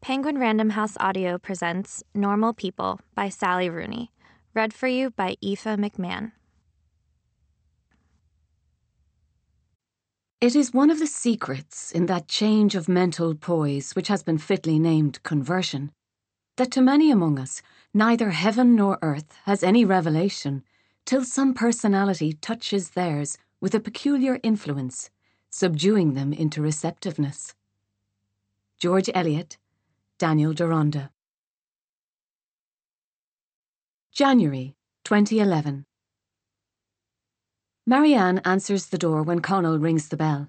Penguin Random House Audio presents Normal People by Sally Rooney, read for you by Aoife McMahon. It is one of the secrets in that change of mental poise which has been fitly named conversion, that to many among us neither heaven nor earth has any revelation till some personality touches theirs with a peculiar influence, subduing them into receptiveness. George Eliot, Daniel Deronda. January 2011. Marianne answers the door when Connell rings the bell.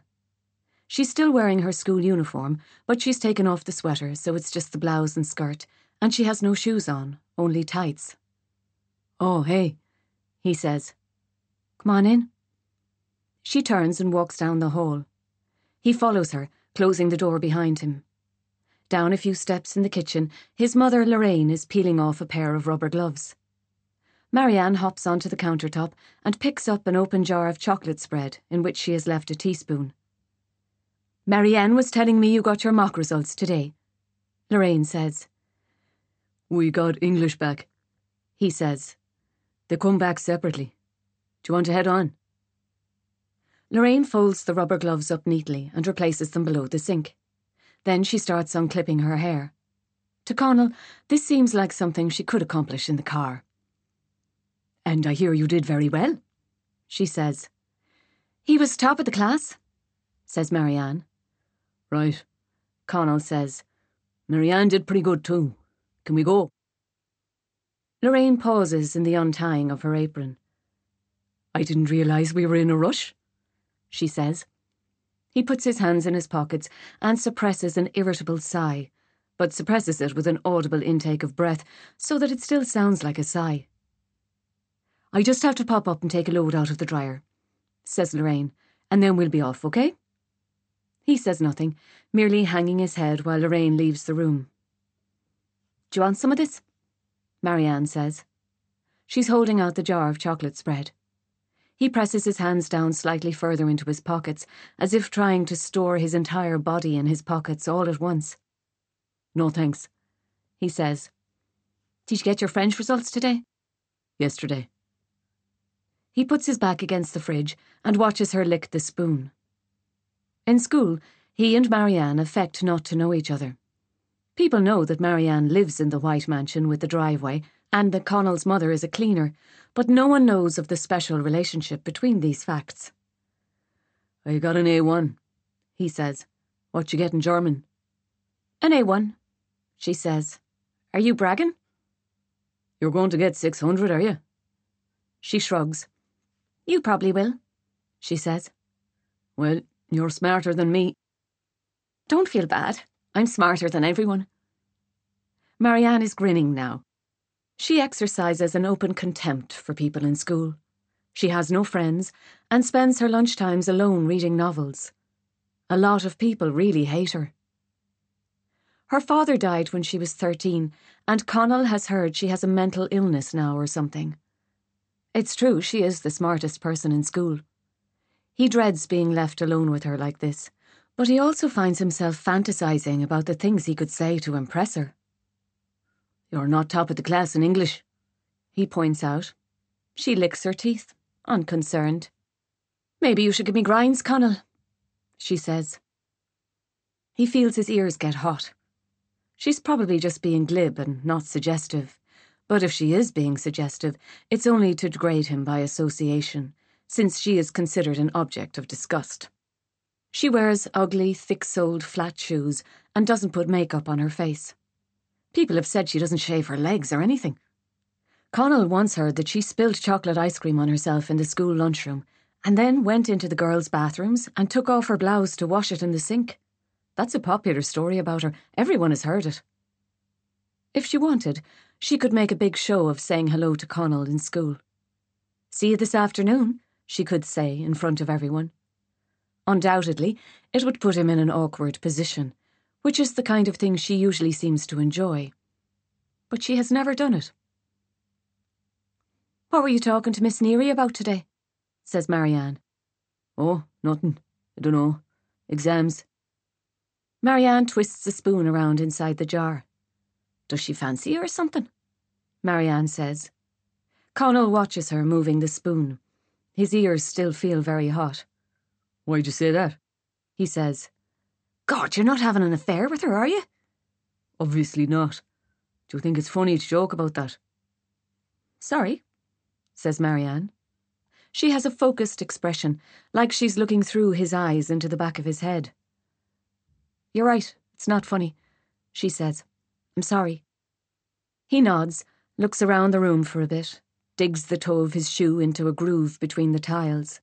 She's still wearing her school uniform, but she's taken off the sweater, so it's just the blouse and skirt, and she has no shoes on, only tights. Oh, hey, he says. Come on in. She turns and walks down the hall. He follows her, closing the door behind him. Down a few steps in the kitchen, his mother Lorraine is peeling off a pair of rubber gloves. Marianne hops onto the countertop and picks up an open jar of chocolate spread in which she has left a teaspoon. Marianne was telling me you got your mock results today. Lorraine says. We got English back, he says. They come back separately. Do you want to head on? Lorraine folds the rubber gloves up neatly and replaces them below the sink. Then she starts unclipping her hair. To Connell, this seems like something she could accomplish in the car. And I hear you did very well, she says. He was top of the class, says Marianne. Right, Connell says. Marianne did pretty good too. Can we go? Lorraine pauses in the untying of her apron. I didn't realise we were in a rush, she says. He puts his hands in his pockets and suppresses an irritable sigh, but suppresses it with an audible intake of breath so that it still sounds like a sigh. I just have to pop up and take a load out of the dryer, says Lorraine, and then we'll be off, okay? He says nothing, merely hanging his head while Lorraine leaves the room. Do you want some of this? Marianne says. She's holding out the jar of chocolate spread. He presses his hands down slightly further into his pockets, as if trying to store his entire body in his pockets all at once. No thanks, he says. Did you get your French results today? Yesterday. He puts his back against the fridge and watches her lick the spoon. In school, he and Marianne affect not to know each other. People know that Marianne lives in the white mansion with the driveway and that Connell's mother is a cleaner, but no one knows of the special relationship between these facts. I got an A1, he says. What you get in German? An A1, she says. Are you bragging? You're going to get 600, are you? She shrugs. You probably will, she says. Well, you're smarter than me. Don't feel bad. I'm smarter than everyone. Marianne is grinning now. She exercises an open contempt for people in school. She has no friends and spends her lunchtimes alone reading novels. A lot of people really hate her. Her father died when she was 13, and Connell has heard she has a mental illness now or something. It's true, she is the smartest person in school. He dreads being left alone with her like this, but he also finds himself fantasizing about the things he could say to impress her. You're not top of the class in English, he points out. She licks her teeth, unconcerned. Maybe you should give me grinds, Connell, she says. He feels his ears get hot. She's probably just being glib and not suggestive. But if she is being suggestive, it's only to degrade him by association, since she is considered an object of disgust. She wears ugly, thick soled flat shoes and doesn't put makeup on her face. People have said she doesn't shave her legs or anything. Connell once heard that she spilled chocolate ice cream on herself in the school lunchroom and then went into the girls' bathrooms and took off her blouse to wash it in the sink. That's a popular story about her. Everyone has heard it. If she wanted, she could make a big show of saying hello to Connell in school. See you this afternoon, she could say in front of everyone. Undoubtedly, it would put him in an awkward position which is the kind of thing she usually seems to enjoy. But she has never done it. What were you talking to Miss Neary about today? says Marianne. Oh, nothing. I don't know. Exams. Marianne twists a spoon around inside the jar. Does she fancy you or something? Marianne says. Connell watches her moving the spoon. His ears still feel very hot. Why'd you say that? He says. God, you're not having an affair with her, are you? Obviously not. Do you think it's funny to joke about that? Sorry, says Marianne. She has a focused expression, like she's looking through his eyes into the back of his head. You're right, it's not funny, she says. I'm sorry. He nods, looks around the room for a bit, digs the toe of his shoe into a groove between the tiles.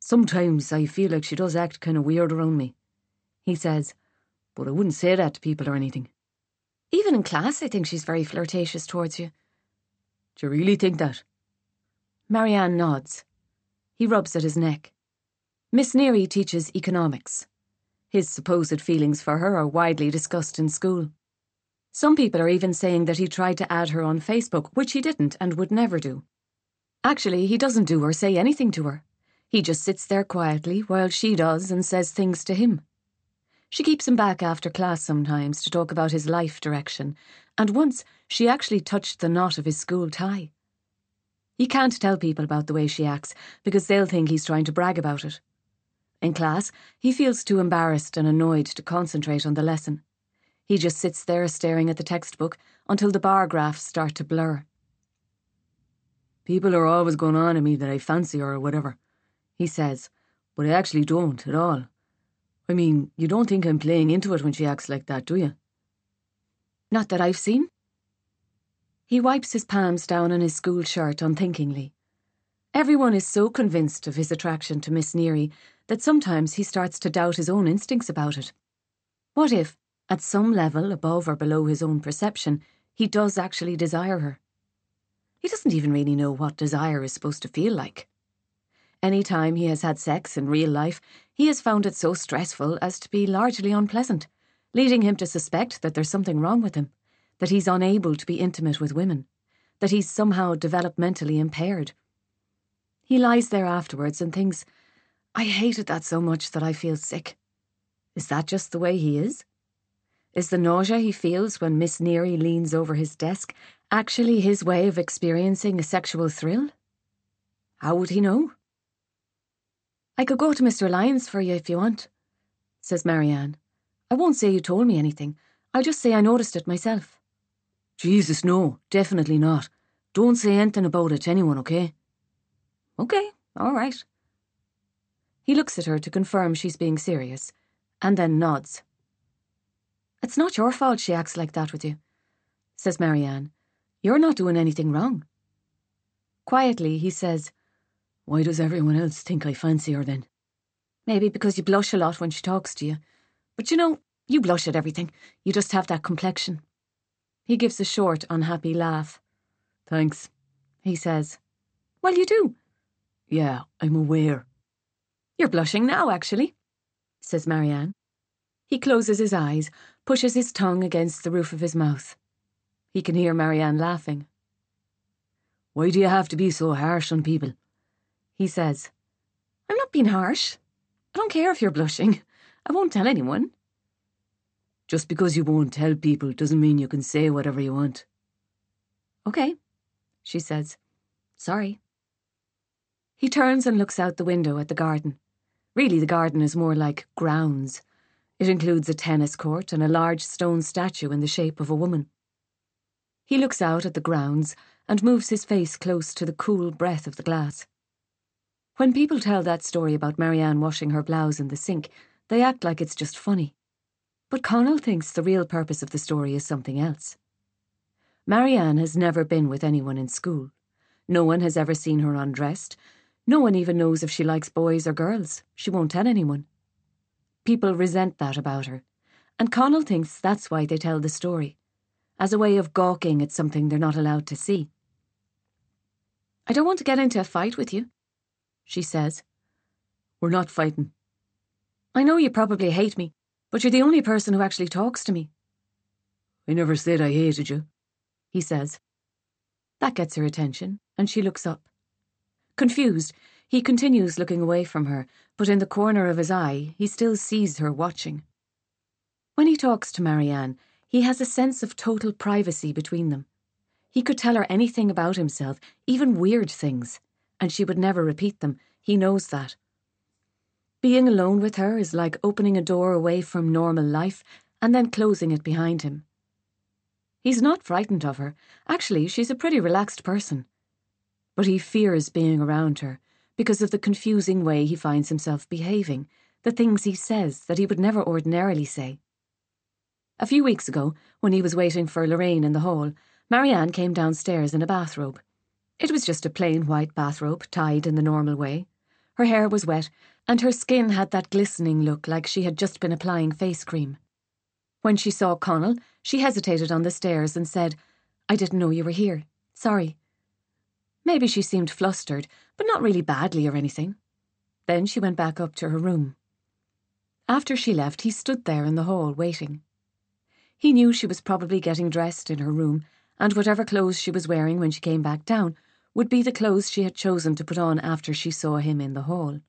Sometimes I feel like she does act kind of weird around me, he says, but I wouldn't say that to people or anything. Even in class, I think she's very flirtatious towards you. Do you really think that? Marianne nods. He rubs at his neck. Miss Neary teaches economics. His supposed feelings for her are widely discussed in school. Some people are even saying that he tried to add her on Facebook, which he didn't and would never do. Actually, he doesn't do or say anything to her. He just sits there quietly while she does and says things to him. She keeps him back after class sometimes to talk about his life direction, and once she actually touched the knot of his school tie. He can't tell people about the way she acts because they'll think he's trying to brag about it. In class, he feels too embarrassed and annoyed to concentrate on the lesson. He just sits there staring at the textbook until the bar graphs start to blur. People are always going on at me that I fancy her or whatever, he says, but I actually don't at all. I mean, you don't think I'm playing into it when she acts like that, do you? Not that I've seen. He wipes his palms down on his school shirt unthinkingly. Everyone is so convinced of his attraction to Miss Neary that sometimes he starts to doubt his own instincts about it. What if, at some level above or below his own perception, he does actually desire her. He doesn't even really know what desire is supposed to feel like. Any time he has had sex in real life, he has found it so stressful as to be largely unpleasant, leading him to suspect that there's something wrong with him, that he's unable to be intimate with women, that he's somehow developmentally impaired. He lies there afterwards and thinks, I hated that so much that I feel sick. Is that just the way he is? Is the nausea he feels when Miss Neary leans over his desk actually his way of experiencing a sexual thrill? How would he know? I could go to Mr. Lyons for you if you want, says Marianne. I won't say you told me anything. I'll just say I noticed it myself. Jesus, no, definitely not. Don't say anything about it to anyone, okay? Okay, all right. He looks at her to confirm she's being serious, and then nods. It's not your fault she acts like that with you, says Marianne. You're not doing anything wrong. Quietly, he says, Why does everyone else think I fancy her then? Maybe because you blush a lot when she talks to you. But you know, you blush at everything. You just have that complexion. He gives a short, unhappy laugh. Thanks, he says. Well, you do. Yeah, I'm aware. You're blushing now, actually, says Marianne. He closes his eyes, pushes his tongue against the roof of his mouth. He can hear Marianne laughing. Why do you have to be so harsh on people? He says. I'm not being harsh. I don't care if you're blushing. I won't tell anyone. Just because you won't tell people doesn't mean you can say whatever you want. Okay, she says. Sorry. He turns and looks out the window at the garden. Really, the garden is more like grounds. It includes a tennis court and a large stone statue in the shape of a woman. He looks out at the grounds and moves his face close to the cool breath of the glass. When people tell that story about Marianne washing her blouse in the sink, they act like it's just funny. But Connell thinks the real purpose of the story is something else. Marianne has never been with anyone in school. No one has ever seen her undressed. No one even knows if she likes boys or girls. She won't tell anyone. People resent that about her, and Connell thinks that's why they tell the story as a way of gawking at something they're not allowed to see. I don't want to get into a fight with you, she says. We're not fighting. I know you probably hate me, but you're the only person who actually talks to me. I never said I hated you, he says. That gets her attention, and she looks up. Confused, he continues looking away from her, but in the corner of his eye, he still sees her watching. When he talks to Marianne, he has a sense of total privacy between them. He could tell her anything about himself, even weird things, and she would never repeat them. He knows that. Being alone with her is like opening a door away from normal life and then closing it behind him. He's not frightened of her. Actually, she's a pretty relaxed person. But he fears being around her because of the confusing way he finds himself behaving, the things he says that he would never ordinarily say. A few weeks ago, when he was waiting for Lorraine in the hall, Marianne came downstairs in a bathrobe. It was just a plain white bathrobe, tied in the normal way. Her hair was wet, and her skin had that glistening look like she had just been applying face cream. When she saw Connell, she hesitated on the stairs and said, I didn't know you were here. Sorry. Maybe she seemed flustered, but not really badly or anything. Then she went back up to her room. After she left, he stood there in the hall waiting. He knew she was probably getting dressed in her room, and whatever clothes she was wearing when she came back down would be the clothes she had chosen to put on after she saw him in the hall.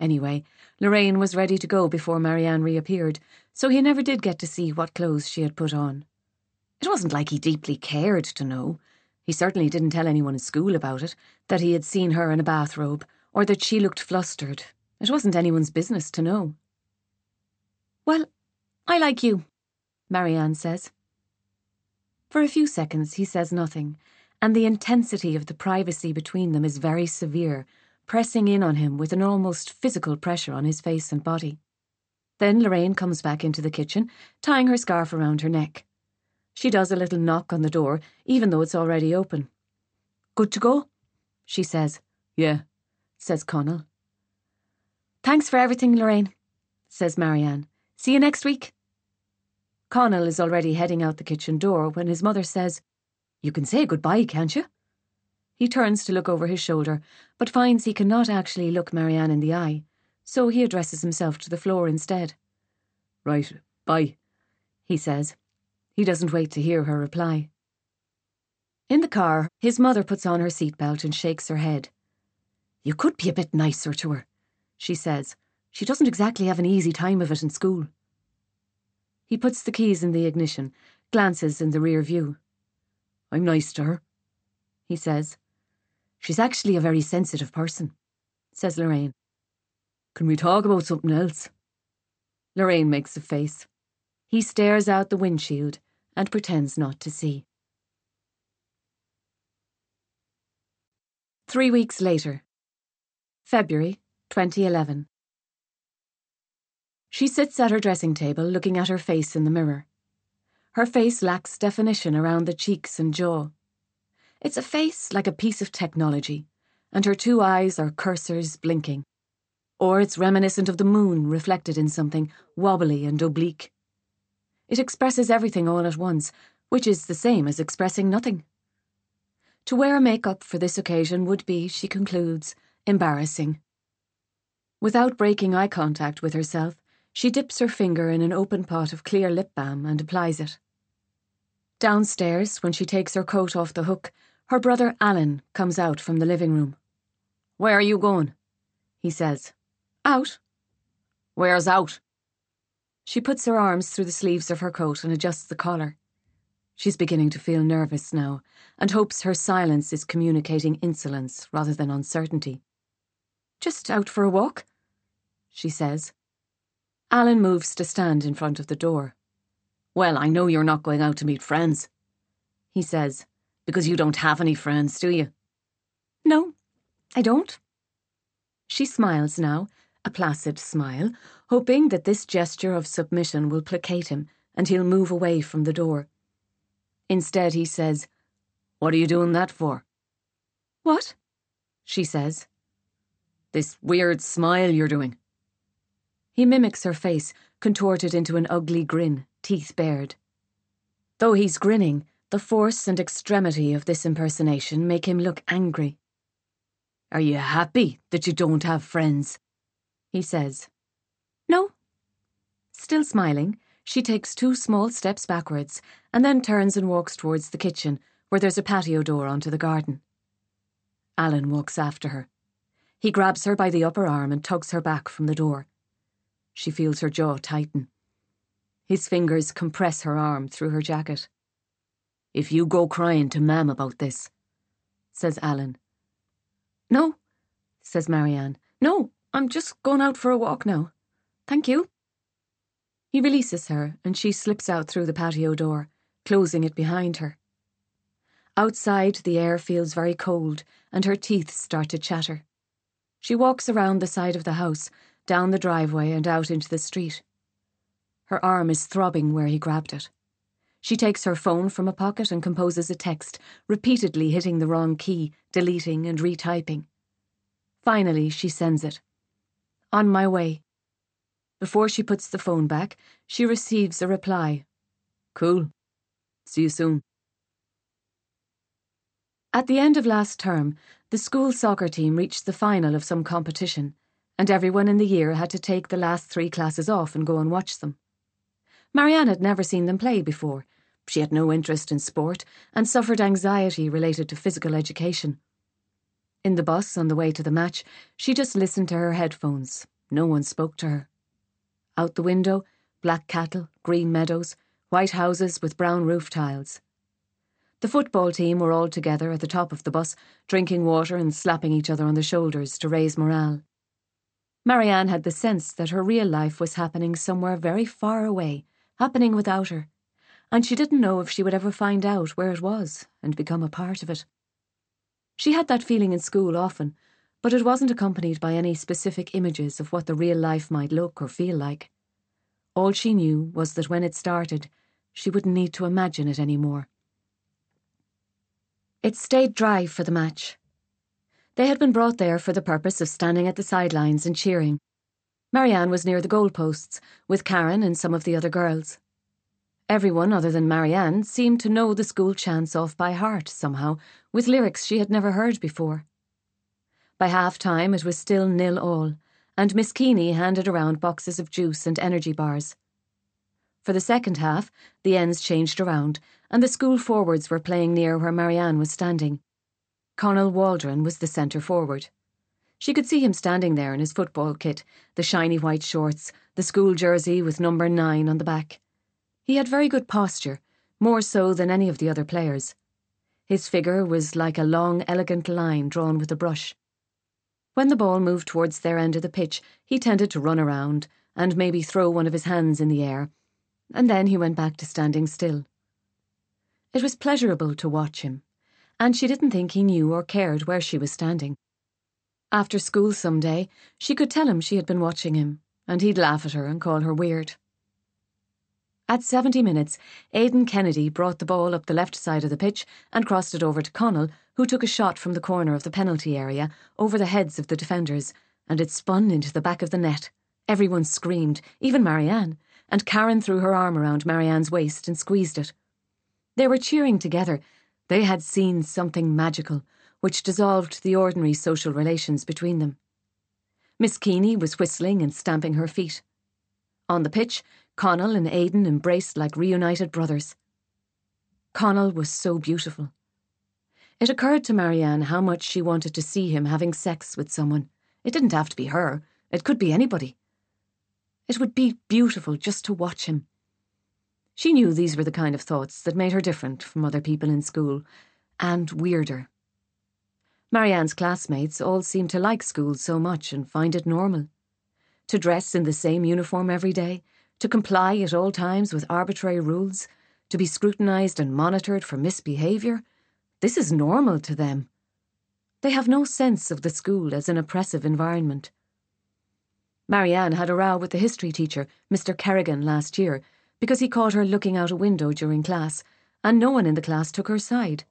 Anyway, Lorraine was ready to go before Marianne reappeared, so he never did get to see what clothes she had put on. It wasn't like he deeply cared to know. He certainly didn't tell anyone in school about it, that he had seen her in a bathrobe, or that she looked flustered. It wasn't anyone's business to know. Well, I like you, Marianne says. For a few seconds he says nothing, and the intensity of the privacy between them is very severe pressing in on him with an almost physical pressure on his face and body. Then Lorraine comes back into the kitchen, tying her scarf around her neck. She does a little knock on the door, even though it's already open. Good to go? she says. Yeah, says Connell. Thanks for everything, Lorraine, says Marianne. See you next week. Connell is already heading out the kitchen door when his mother says, You can say goodbye, can't you? He turns to look over his shoulder, but finds he cannot actually look Marianne in the eye, so he addresses himself to the floor instead. Right, bye, he says. He doesn't wait to hear her reply. In the car, his mother puts on her seatbelt and shakes her head. You could be a bit nicer to her, she says. She doesn't exactly have an easy time of it in school. He puts the keys in the ignition, glances in the rear view. I'm nice to her, he says. She's actually a very sensitive person, says Lorraine. Can we talk about something else? Lorraine makes a face. He stares out the windshield and pretends not to see. Three weeks later, February 2011. She sits at her dressing table looking at her face in the mirror. Her face lacks definition around the cheeks and jaw. It's a face like a piece of technology, and her two eyes are cursors blinking. Or it's reminiscent of the moon reflected in something wobbly and oblique. It expresses everything all at once, which is the same as expressing nothing. To wear a makeup for this occasion would be, she concludes, embarrassing. Without breaking eye contact with herself, she dips her finger in an open pot of clear lip balm and applies it. Downstairs, when she takes her coat off the hook, her brother Alan comes out from the living room. Where are you going? He says. Out. Where's out? She puts her arms through the sleeves of her coat and adjusts the collar. She's beginning to feel nervous now and hopes her silence is communicating insolence rather than uncertainty. Just out for a walk, she says. Alan moves to stand in front of the door. Well, I know you're not going out to meet friends, he says, because you don't have any friends, do you? No, I don't. She smiles now, a placid smile, hoping that this gesture of submission will placate him and he'll move away from the door. Instead, he says, What are you doing that for? What? She says. This weird smile you're doing. He mimics her face, contorted into an ugly grin, teeth bared. Though he's grinning, the force and extremity of this impersonation make him look angry. Are you happy that you don't have friends? He says. No. Still smiling, she takes two small steps backwards and then turns and walks towards the kitchen, where there's a patio door onto the garden. Alan walks after her. He grabs her by the upper arm and tugs her back from the door. She feels her jaw tighten. His fingers compress her arm through her jacket. If you go crying to Mam about this, says Alan. No, says Marianne. No, I'm just going out for a walk now. Thank you. He releases her, and she slips out through the patio door, closing it behind her. Outside, the air feels very cold, and her teeth start to chatter. She walks around the side of the house, down the driveway, and out into the street. Her arm is throbbing where he grabbed it. She takes her phone from a pocket and composes a text, repeatedly hitting the wrong key, deleting and retyping. Finally, she sends it. On my way. Before she puts the phone back, she receives a reply. Cool. See you soon. At the end of last term, the school soccer team reached the final of some competition, and everyone in the year had to take the last three classes off and go and watch them. Marianne had never seen them play before. She had no interest in sport and suffered anxiety related to physical education. In the bus on the way to the match, she just listened to her headphones. No one spoke to her. Out the window, black cattle, green meadows, white houses with brown roof tiles. The football team were all together at the top of the bus, drinking water and slapping each other on the shoulders to raise morale. Marianne had the sense that her real life was happening somewhere very far away, happening without her, and she didn't know if she would ever find out where it was and become a part of it. She had that feeling in school often, but it wasn't accompanied by any specific images of what the real life might look or feel like. All she knew was that when it started, she wouldn't need to imagine it anymore. It stayed dry for the match. They had been brought there for the purpose of standing at the sidelines and cheering. Marianne was near the goalposts, with Karen and some of the other girls. Everyone other than Marianne seemed to know the school chants off by heart, somehow, with lyrics she had never heard before. By half time it was still nil all, and Miss Keeney handed around boxes of juice and energy bars. For the second half, the ends changed around, and the school forwards were playing near where Marianne was standing. Connell Waldron was the centre forward. She could see him standing there in his football kit, the shiny white shorts, the school jersey with number nine on the back. He had very good posture, more so than any of the other players. His figure was like a long, elegant line drawn with a brush. When the ball moved towards their end of the pitch, he tended to run around and maybe throw one of his hands in the air and then he went back to standing still. It was pleasurable to watch him, and she didn't think he knew or cared where she was standing. After school some day, she could tell him she had been watching him, and he'd laugh at her and call her weird. At 70 minutes, Aidan Kennedy brought the ball up the left side of the pitch and crossed it over to Connell, who took a shot from the corner of the penalty area over the heads of the defenders, and it spun into the back of the net. Everyone screamed, even Marianne, and Karen threw her arm around Marianne's waist and squeezed it. They were cheering together. They had seen something magical, which dissolved the ordinary social relations between them. Miss Keeney was whistling and stamping her feet. On the pitch, Connell and Aidan embraced like reunited brothers. Connell was so beautiful. It occurred to Marianne how much she wanted to see him having sex with someone. It didn't have to be her, it could be anybody. It would be beautiful just to watch him. She knew these were the kind of thoughts that made her different from other people in school, and weirder. Marianne's classmates all seemed to like school so much and find it normal. To dress in the same uniform every day, to comply at all times with arbitrary rules, to be scrutinised and monitored for misbehaviour, this is normal to them. They have no sense of the school as an oppressive environment. Marianne had a row with the history teacher, Mr. Kerrigan, last year because he caught her looking out a window during class, and no one in the class took her side.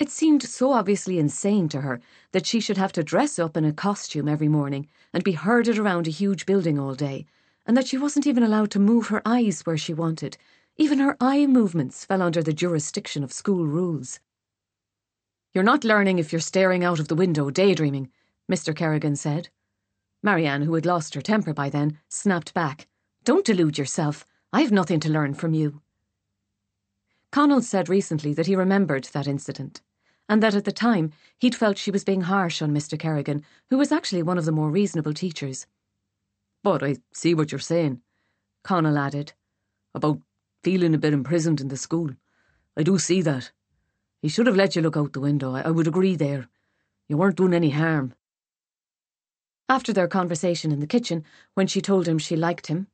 It seemed so obviously insane to her that she should have to dress up in a costume every morning and be herded around a huge building all day, and that she wasn't even allowed to move her eyes where she wanted. Even her eye movements fell under the jurisdiction of school rules. You're not learning if you're staring out of the window daydreaming, Mr. Kerrigan said. Marianne, who had lost her temper by then, snapped back. Don't delude yourself. I've nothing to learn from you. Connell said recently that he remembered that incident, and that at the time he'd felt she was being harsh on Mr. Kerrigan, who was actually one of the more reasonable teachers. But I see what you're saying, Connell added. About feeling a bit imprisoned in the school. I do see that. He should have let you look out the window. I, I would agree there. You weren't doing any harm. After their conversation in the kitchen, when she told him she liked him,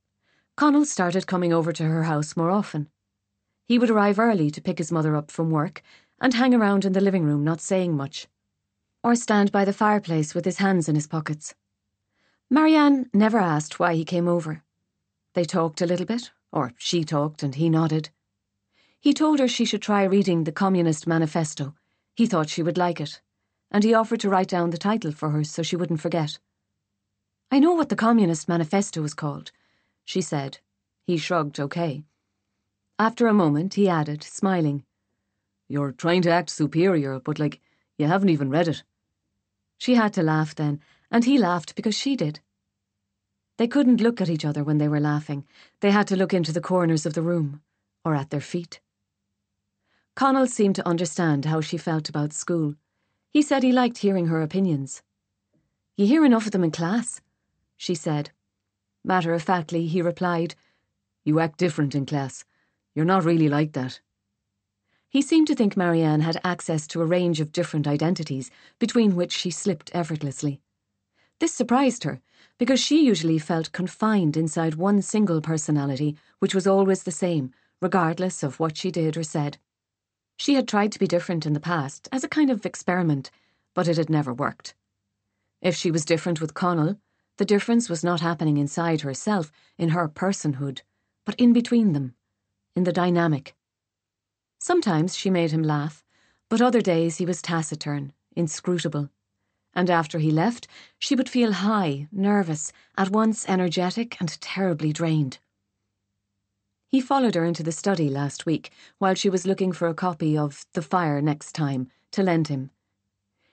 Connell started coming over to her house more often. He would arrive early to pick his mother up from work and hang around in the living room not saying much, or stand by the fireplace with his hands in his pockets. Marianne never asked why he came over. They talked a little bit, or she talked and he nodded. He told her she should try reading the Communist Manifesto. He thought she would like it, and he offered to write down the title for her so she wouldn't forget. I know what the Communist Manifesto is called, she said. He shrugged, okay. After a moment, he added, smiling, You're trying to act superior, but like, you haven't even read it. She had to laugh then, and he laughed because she did. They couldn't look at each other when they were laughing. They had to look into the corners of the room, or at their feet. Connell seemed to understand how she felt about school. He said he liked hearing her opinions. You hear enough of them in class, she said. Matter of factly, he replied, You act different in class. You're not really like that. He seemed to think Marianne had access to a range of different identities, between which she slipped effortlessly. This surprised her, because she usually felt confined inside one single personality, which was always the same, regardless of what she did or said. She had tried to be different in the past, as a kind of experiment, but it had never worked. If she was different with Connell, the difference was not happening inside herself, in her personhood, but in between them, in the dynamic. Sometimes she made him laugh, but other days he was taciturn, inscrutable. And after he left, she would feel high, nervous, at once energetic and terribly drained. He followed her into the study last week while she was looking for a copy of The Fire Next Time to lend him.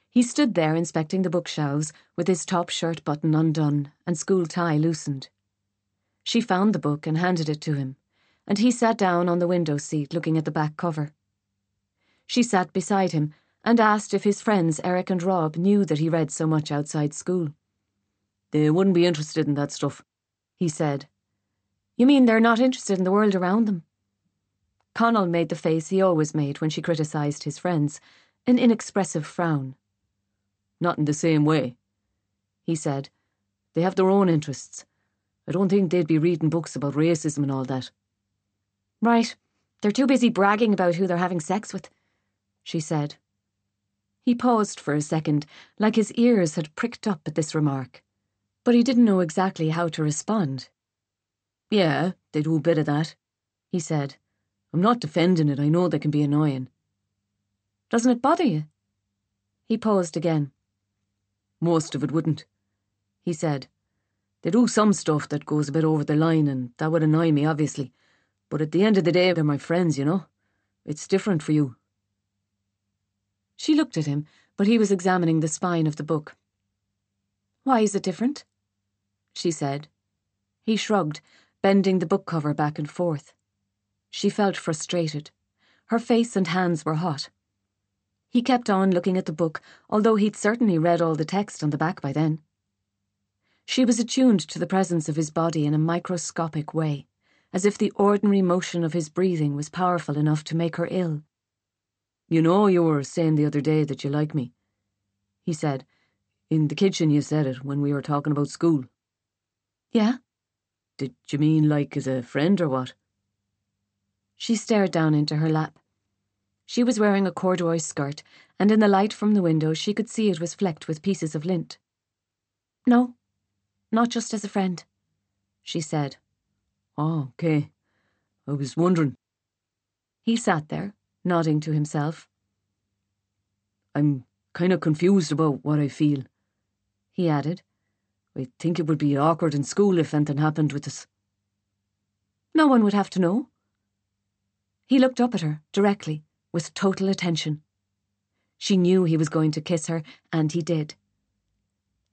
He stood there inspecting the bookshelves with his top shirt button undone and school tie loosened. She found the book and handed it to him, and he sat down on the window seat looking at the back cover. She sat beside him and asked if his friends Eric and Rob knew that he read so much outside school. They wouldn't be interested in that stuff, he said. You mean they're not interested in the world around them? Connell made the face he always made when she criticised his friends, an inexpressive frown. Not in the same way, he said. They have their own interests. I don't think they'd be reading books about racism and all that. Right. They're too busy bragging about who they're having sex with, she said. He paused for a second, like his ears had pricked up at this remark, but he didn't know exactly how to respond. Yeah, they do a bit of that, he said. I'm not defending it, I know they can be annoying. Doesn't it bother you? He paused again. Most of it wouldn't, he said. They do some stuff that goes a bit over the line, and that would annoy me, obviously. But at the end of the day, they're my friends, you know? It's different for you. She looked at him, but he was examining the spine of the book. Why is it different? She said. He shrugged, bending the book cover back and forth. She felt frustrated. Her face and hands were hot. He kept on looking at the book, although he'd certainly read all the text on the back by then. She was attuned to the presence of his body in a microscopic way, as if the ordinary motion of his breathing was powerful enough to make her ill. You know, you were saying the other day that you like me, he said. In the kitchen, you said it when we were talking about school. Yeah? Did you mean like as a friend or what? She stared down into her lap. She was wearing a corduroy skirt, and in the light from the window she could see it was flecked with pieces of lint. No, not just as a friend, she said. Oh, okay. I was wondering. He sat there, nodding to himself. I'm kind of confused about what I feel, he added. I think it would be awkward in school if anything happened with us. No one would have to know. He looked up at her, directly, with total attention. She knew he was going to kiss her, and he did.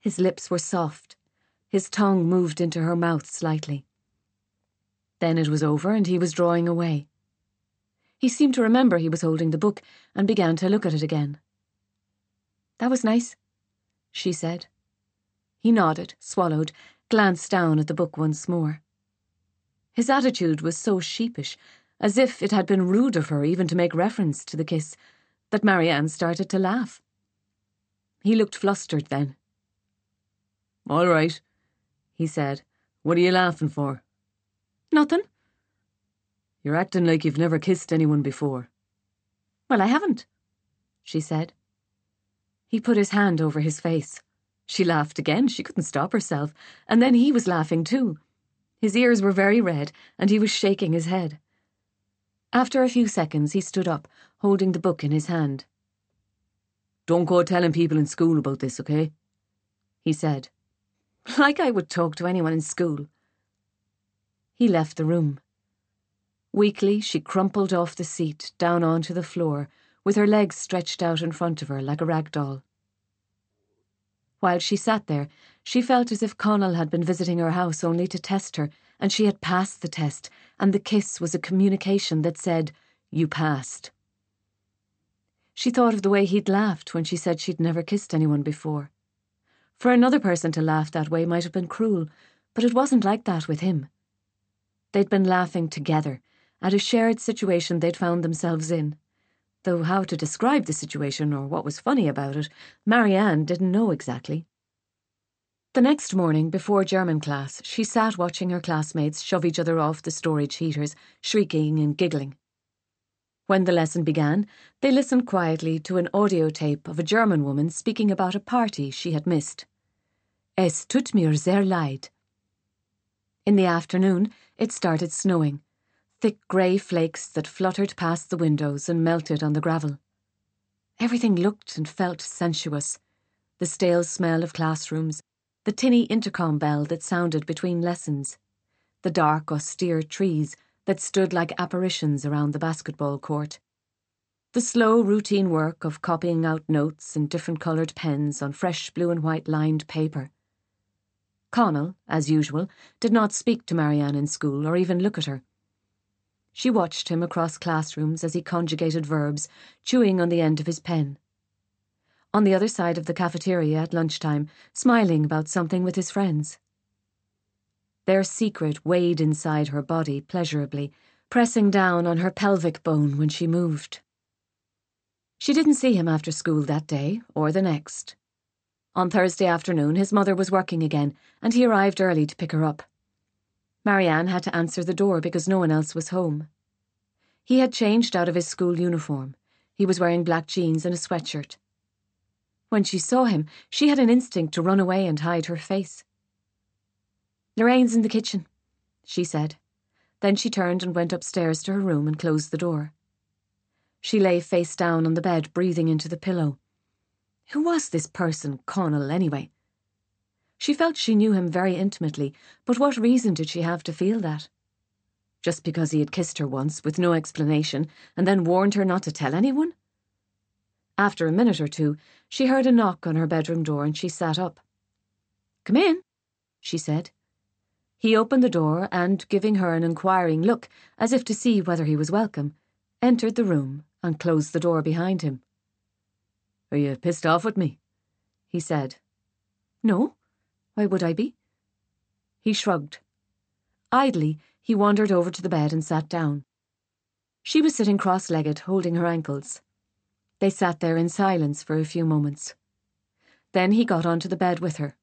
His lips were soft. His tongue moved into her mouth slightly. Then it was over, and he was drawing away. He seemed to remember he was holding the book and began to look at it again. That was nice, she said. He nodded, swallowed, glanced down at the book once more. His attitude was so sheepish, as if it had been rude of her even to make reference to the kiss, that Marianne started to laugh. He looked flustered then. All right, he said. What are you laughing for? Nothing. You're acting like you've never kissed anyone before. Well, I haven't, she said. He put his hand over his face. She laughed again, she couldn't stop herself, and then he was laughing too. His ears were very red, and he was shaking his head. After a few seconds, he stood up, holding the book in his hand. Don't go telling people in school about this, okay? He said. Like I would talk to anyone in school. He left the room. Weakly, she crumpled off the seat down onto the floor, with her legs stretched out in front of her like a rag doll. While she sat there, she felt as if Connell had been visiting her house only to test her, and she had passed the test, and the kiss was a communication that said, You passed. She thought of the way he'd laughed when she said she'd never kissed anyone before. For another person to laugh that way might have been cruel, but it wasn't like that with him. They'd been laughing together at a shared situation they'd found themselves in. Though how to describe the situation or what was funny about it, Marianne didn't know exactly. The next morning, before German class, she sat watching her classmates shove each other off the storage heaters, shrieking and giggling. When the lesson began, they listened quietly to an audio tape of a German woman speaking about a party she had missed. Es tut mir sehr leid. In the afternoon, it started snowing, thick grey flakes that fluttered past the windows and melted on the gravel. Everything looked and felt sensuous the stale smell of classrooms, the tinny intercom bell that sounded between lessons, the dark, austere trees that stood like apparitions around the basketball court, the slow, routine work of copying out notes in different coloured pens on fresh blue and white lined paper. Connell, as usual, did not speak to Marianne in school or even look at her. She watched him across classrooms as he conjugated verbs, chewing on the end of his pen on the other side of the cafeteria at lunchtime, smiling about something with his friends. Their secret weighed inside her body pleasurably, pressing down on her pelvic bone when she moved. She didn't see him after school that day, or the next. On Thursday afternoon, his mother was working again, and he arrived early to pick her up. Marianne had to answer the door because no one else was home. He had changed out of his school uniform. He was wearing black jeans and a sweatshirt. When she saw him, she had an instinct to run away and hide her face. Lorraine's in the kitchen, she said. Then she turned and went upstairs to her room and closed the door. She lay face down on the bed, breathing into the pillow. Who was this person, Connell, anyway? She felt she knew him very intimately, but what reason did she have to feel that? Just because he had kissed her once, with no explanation, and then warned her not to tell anyone? After a minute or two, she heard a knock on her bedroom door and she sat up. Come in, she said. He opened the door and, giving her an inquiring look, as if to see whether he was welcome, entered the room and closed the door behind him. Are you pissed off with me? he said. No. Why would I be? He shrugged. Idly, he wandered over to the bed and sat down. She was sitting cross legged, holding her ankles. They sat there in silence for a few moments. Then he got onto the bed with her.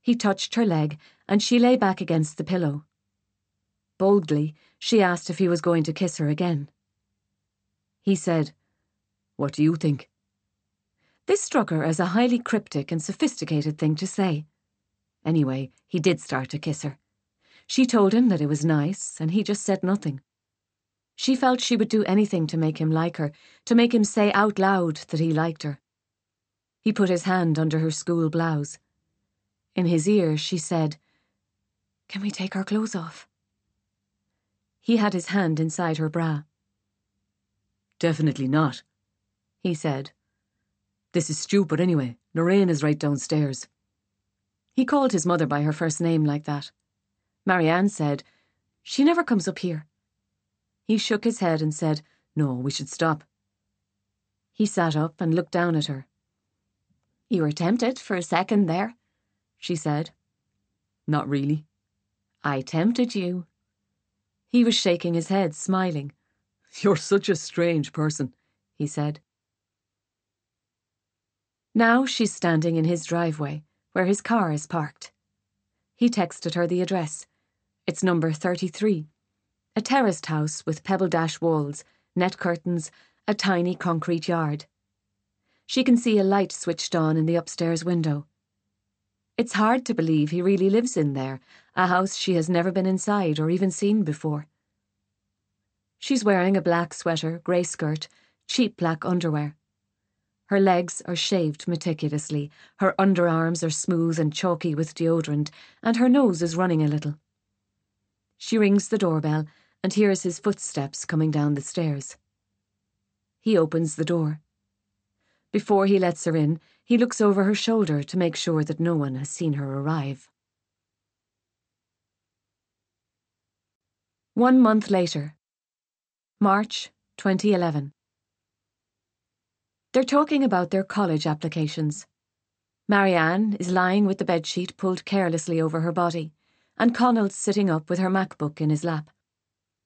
He touched her leg, and she lay back against the pillow. Boldly, she asked if he was going to kiss her again. He said, What do you think? This struck her as a highly cryptic and sophisticated thing to say. Anyway, he did start to kiss her. She told him that it was nice, and he just said nothing. She felt she would do anything to make him like her, to make him say out loud that he liked her. He put his hand under her school blouse. In his ear, she said, Can we take our clothes off? He had his hand inside her bra. Definitely not, he said. This is stupid anyway. Lorraine is right downstairs. He called his mother by her first name like that. Marianne said, She never comes up here. He shook his head and said, No, we should stop. He sat up and looked down at her. You were tempted for a second there, she said. Not really. I tempted you. He was shaking his head, smiling. You're such a strange person, he said. Now she's standing in his driveway, where his car is parked. He texted her the address. It's number 33. A terraced house with pebble dash walls, net curtains, a tiny concrete yard. She can see a light switched on in the upstairs window. It's hard to believe he really lives in there, a house she has never been inside or even seen before. She's wearing a black sweater, grey skirt, cheap black underwear. Her legs are shaved meticulously, her underarms are smooth and chalky with deodorant, and her nose is running a little. She rings the doorbell and hears his footsteps coming down the stairs. He opens the door. Before he lets her in, he looks over her shoulder to make sure that no one has seen her arrive. One month later, March 2011. They're talking about their college applications. Marianne is lying with the bedsheet pulled carelessly over her body, and Connell's sitting up with her MacBook in his lap.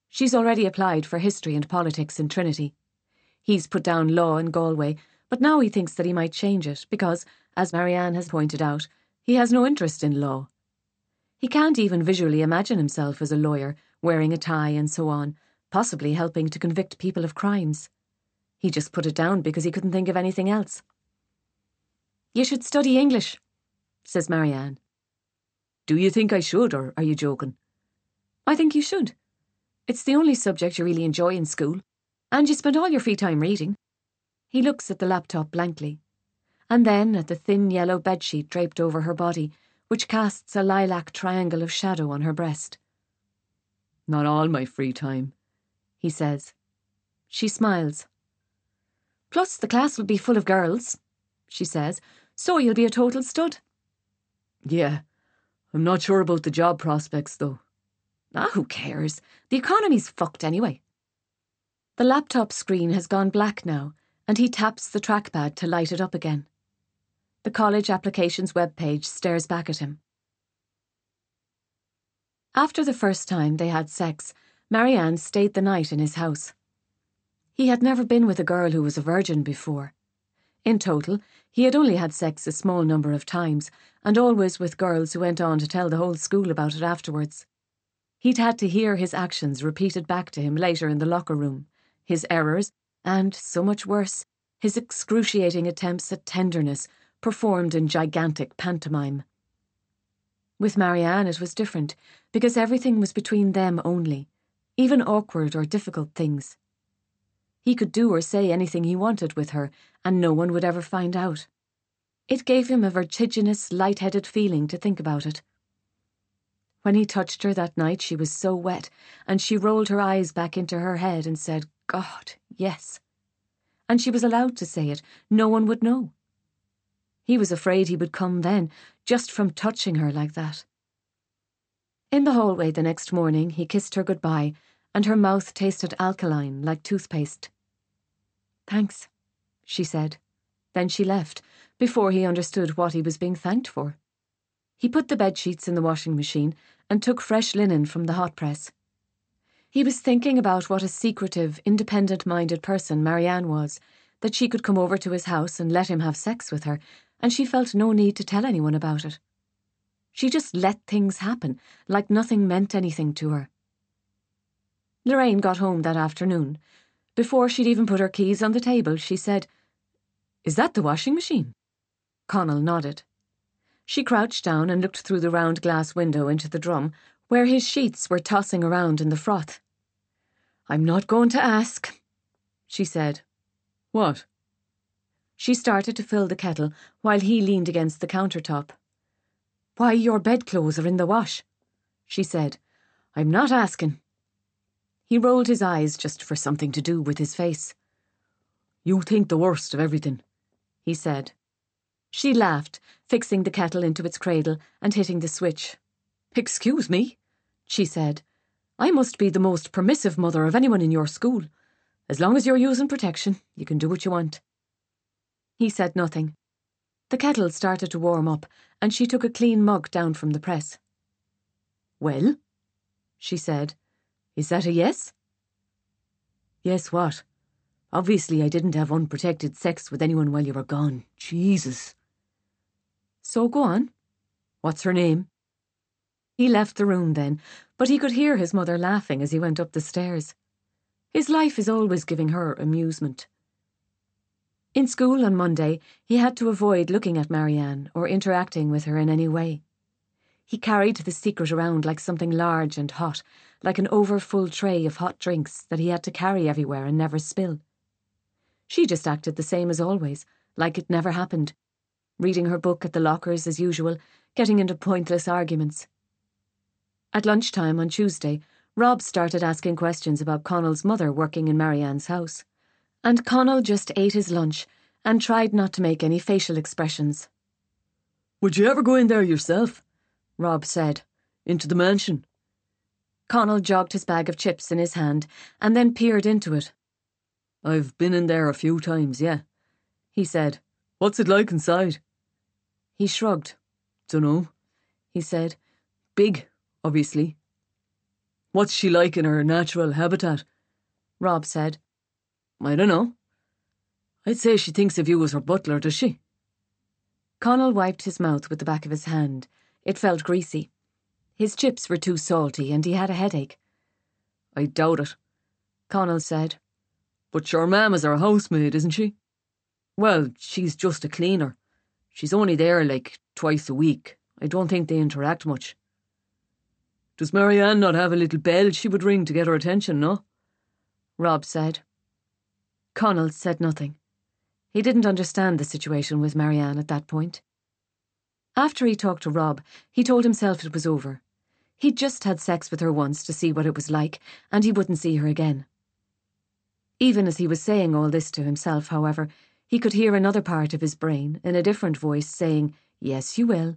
She's already applied for history and politics in Trinity. He's put down law in Galway but now he thinks that he might change it because, as Marianne has pointed out, he has no interest in law. He can't even visually imagine himself as a lawyer, wearing a tie and so on, possibly helping to convict people of crimes. He just put it down because he couldn't think of anything else. You should study English, says Marianne. Do you think I should, or are you joking? I think you should. It's the only subject you really enjoy in school, and you spend all your free time reading. He looks at the laptop blankly, and then at the thin yellow bedsheet draped over her body, which casts a lilac triangle of shadow on her breast. Not all my free time, he says. She smiles. Plus, the class will be full of girls, she says, so you'll be a total stud. Yeah, I'm not sure about the job prospects, though. Ah, who cares? The economy's fucked anyway. The laptop screen has gone black now, and he taps the trackpad to light it up again. The college applications web page stares back at him. After the first time they had sex, Marianne stayed the night in his house. He had never been with a girl who was a virgin before. In total, he had only had sex a small number of times, and always with girls who went on to tell the whole school about it afterwards. He'd had to hear his actions repeated back to him later in the locker room, his errors, and, so much worse, his excruciating attempts at tenderness performed in gigantic pantomime. With Marianne, it was different, because everything was between them only, even awkward or difficult things. He could do or say anything he wanted with her, and no one would ever find out. It gave him a vertiginous, light-headed feeling to think about it. When he touched her that night, she was so wet, and she rolled her eyes back into her head and said, God, yes. And she was allowed to say it, no one would know. He was afraid he would come then, just from touching her like that. In the hallway the next morning, he kissed her goodbye, and her mouth tasted alkaline like toothpaste. Thanks, she said. Then she left, before he understood what he was being thanked for. He put the bed sheets in the washing machine and took fresh linen from the hot press. He was thinking about what a secretive, independent minded person Marianne was, that she could come over to his house and let him have sex with her, and she felt no need to tell anyone about it. She just let things happen, like nothing meant anything to her. Lorraine got home that afternoon. Before she'd even put her keys on the table, she said, Is that the washing machine? Connell nodded. She crouched down and looked through the round glass window into the drum, where his sheets were tossing around in the froth. I'm not going to ask, she said. What? She started to fill the kettle while he leaned against the countertop. Why your bedclothes are in the wash, she said. I'm not asking. He rolled his eyes just for something to do with his face. You think the worst of everything, he said. She laughed, fixing the kettle into its cradle and hitting the switch. Excuse me, she said. I must be the most permissive mother of anyone in your school. As long as you're using protection, you can do what you want. He said nothing. The kettle started to warm up, and she took a clean mug down from the press. Well, she said, Is that a yes? Yes, what? Obviously, I didn't have unprotected sex with anyone while you were gone. Jesus. So go on. What's her name? He left the room then, but he could hear his mother laughing as he went up the stairs. His life is always giving her amusement. In school on Monday, he had to avoid looking at Marianne or interacting with her in any way. He carried the secret around like something large and hot, like an overfull tray of hot drinks that he had to carry everywhere and never spill. She just acted the same as always, like it never happened, reading her book at the lockers as usual, getting into pointless arguments. At lunchtime on Tuesday, Rob started asking questions about Connell's mother working in Marianne's house, and Connell just ate his lunch and tried not to make any facial expressions. Would you ever go in there yourself? Rob said. Into the mansion. Connell jogged his bag of chips in his hand and then peered into it. I've been in there a few times, yeah, he said. What's it like inside? He shrugged. Dunno, he said. Big, obviously. What's she like in her natural habitat? Rob said. I dunno. I'd say she thinks of you as her butler, does she? Connell wiped his mouth with the back of his hand. It felt greasy. His chips were too salty and he had a headache. I doubt it, Connell said. But your mamma's our housemaid, isn't she? Well, she's just a cleaner. She's only there like twice a week. I don't think they interact much. Does Marianne not have a little bell she would ring to get her attention, no? Rob said. Connell said nothing. He didn't understand the situation with Marianne at that point. After he talked to Rob, he told himself it was over. He'd just had sex with her once to see what it was like, and he wouldn't see her again. Even as he was saying all this to himself, however, he could hear another part of his brain, in a different voice, saying, Yes, you will.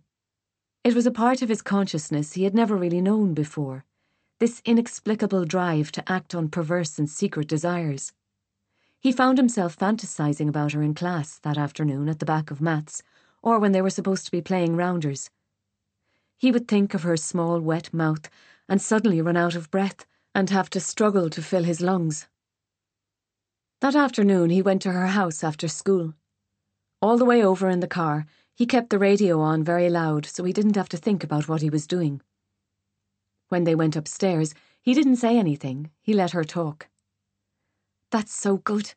It was a part of his consciousness he had never really known before this inexplicable drive to act on perverse and secret desires. He found himself fantasizing about her in class that afternoon at the back of maths, or when they were supposed to be playing rounders. He would think of her small, wet mouth and suddenly run out of breath and have to struggle to fill his lungs. That afternoon, he went to her house after school. All the way over in the car, he kept the radio on very loud so he didn't have to think about what he was doing. When they went upstairs, he didn't say anything, he let her talk. That's so good,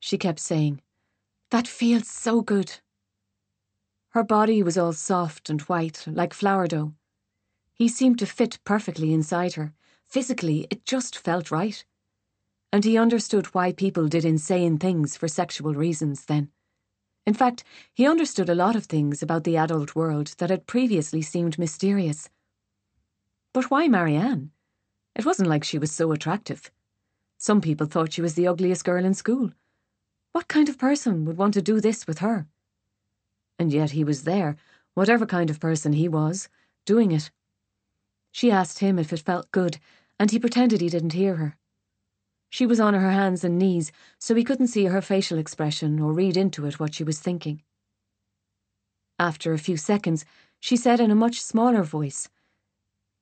she kept saying. That feels so good. Her body was all soft and white, like flour dough. He seemed to fit perfectly inside her. Physically, it just felt right and he understood why people did insane things for sexual reasons then. In fact, he understood a lot of things about the adult world that had previously seemed mysterious. But why Marianne? It wasn't like she was so attractive. Some people thought she was the ugliest girl in school. What kind of person would want to do this with her? And yet he was there, whatever kind of person he was, doing it. She asked him if it felt good, and he pretended he didn't hear her. She was on her hands and knees, so he couldn't see her facial expression or read into it what she was thinking. After a few seconds, she said in a much smaller voice,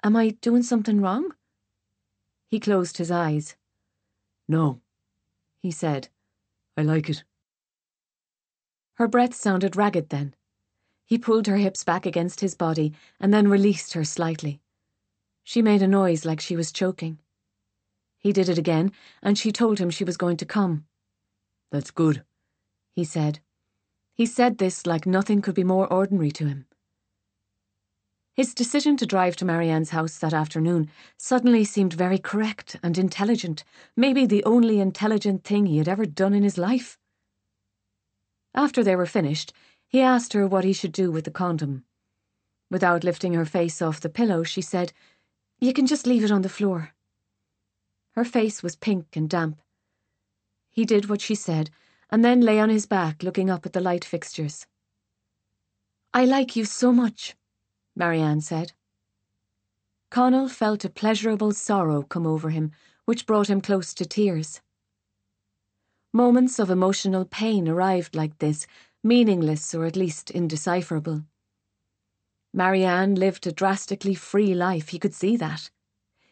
Am I doing something wrong? He closed his eyes. No, he said. I like it. Her breath sounded ragged then. He pulled her hips back against his body and then released her slightly. She made a noise like she was choking. He did it again, and she told him she was going to come. That's good, he said. He said this like nothing could be more ordinary to him. His decision to drive to Marianne's house that afternoon suddenly seemed very correct and intelligent, maybe the only intelligent thing he had ever done in his life. After they were finished, he asked her what he should do with the condom. Without lifting her face off the pillow, she said, You can just leave it on the floor. Her face was pink and damp. He did what she said, and then lay on his back looking up at the light fixtures. I like you so much, Marianne said. Connell felt a pleasurable sorrow come over him, which brought him close to tears. Moments of emotional pain arrived like this, meaningless or at least indecipherable. Marianne lived a drastically free life, he could see that.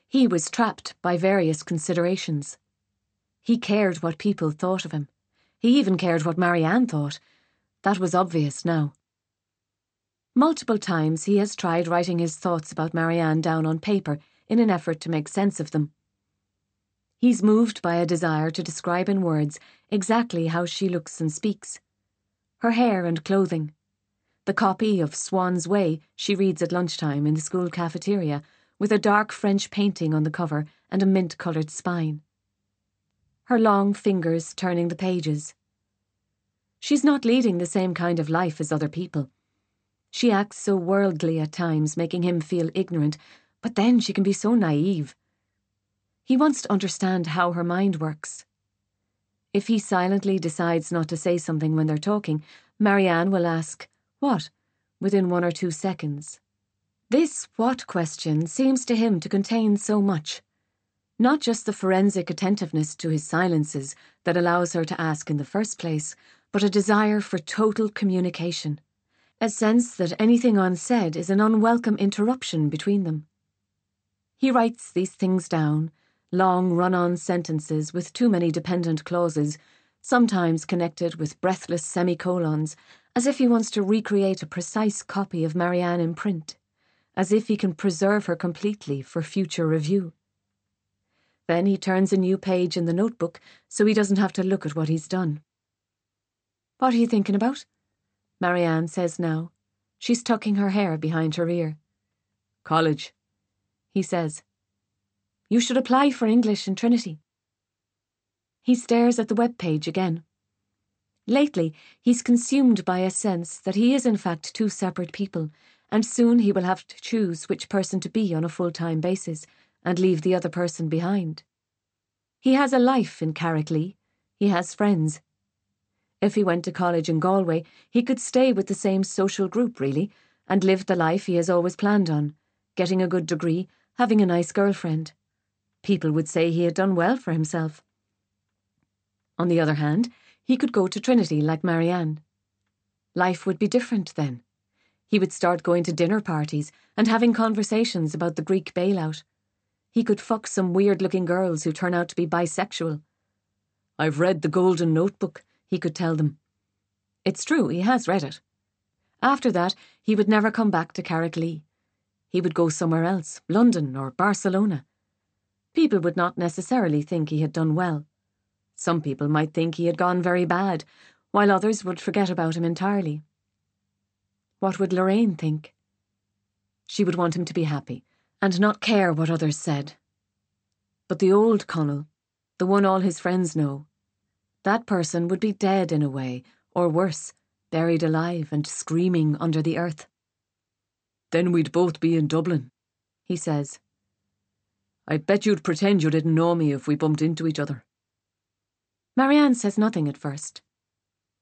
He was trapped by various considerations. He cared what people thought of him. He even cared what Marianne thought. That was obvious now. Multiple times he has tried writing his thoughts about Marianne down on paper in an effort to make sense of them. He's moved by a desire to describe in words exactly how she looks and speaks. Her hair and clothing. The copy of Swann's Way she reads at lunchtime in the school cafeteria, with a dark French painting on the cover and a mint coloured spine. Her long fingers turning the pages. She's not leading the same kind of life as other people. She acts so worldly at times, making him feel ignorant, but then she can be so naive. He wants to understand how her mind works. If he silently decides not to say something when they're talking, Marianne will ask, What? within one or two seconds. This what question seems to him to contain so much. Not just the forensic attentiveness to his silences that allows her to ask in the first place, but a desire for total communication a sense that anything unsaid is an unwelcome interruption between them. He writes these things down, long run on sentences with too many dependent clauses, sometimes connected with breathless semicolons, as if he wants to recreate a precise copy of Marianne in print, as if he can preserve her completely for future review. Then he turns a new page in the notebook so he doesn't have to look at what he's done. What are you thinking about? Marianne says now. She's tucking her hair behind her ear. College, he says. You should apply for English in Trinity. He stares at the web page again. Lately, he's consumed by a sense that he is in fact two separate people, and soon he will have to choose which person to be on a full time basis and leave the other person behind. He has a life in Carricklea. He has friends. If he went to college in Galway, he could stay with the same social group, really, and live the life he has always planned on getting a good degree, having a nice girlfriend. People would say he had done well for himself. On the other hand, he could go to Trinity like Marianne. Life would be different then. He would start going to dinner parties and having conversations about the Greek bailout. He could fuck some weird looking girls who turn out to be bisexual. I've read The Golden Notebook he could tell them. It's true, he has read it. After that, he would never come back to Carricklea. He would go somewhere else, London or Barcelona. People would not necessarily think he had done well. Some people might think he had gone very bad, while others would forget about him entirely. What would Lorraine think? She would want him to be happy, and not care what others said. But the old Connell, the one all his friends know, that person would be dead in a way, or worse, buried alive and screaming under the earth. Then we'd both be in Dublin, he says. I bet you'd pretend you didn't know me if we bumped into each other. Marianne says nothing at first.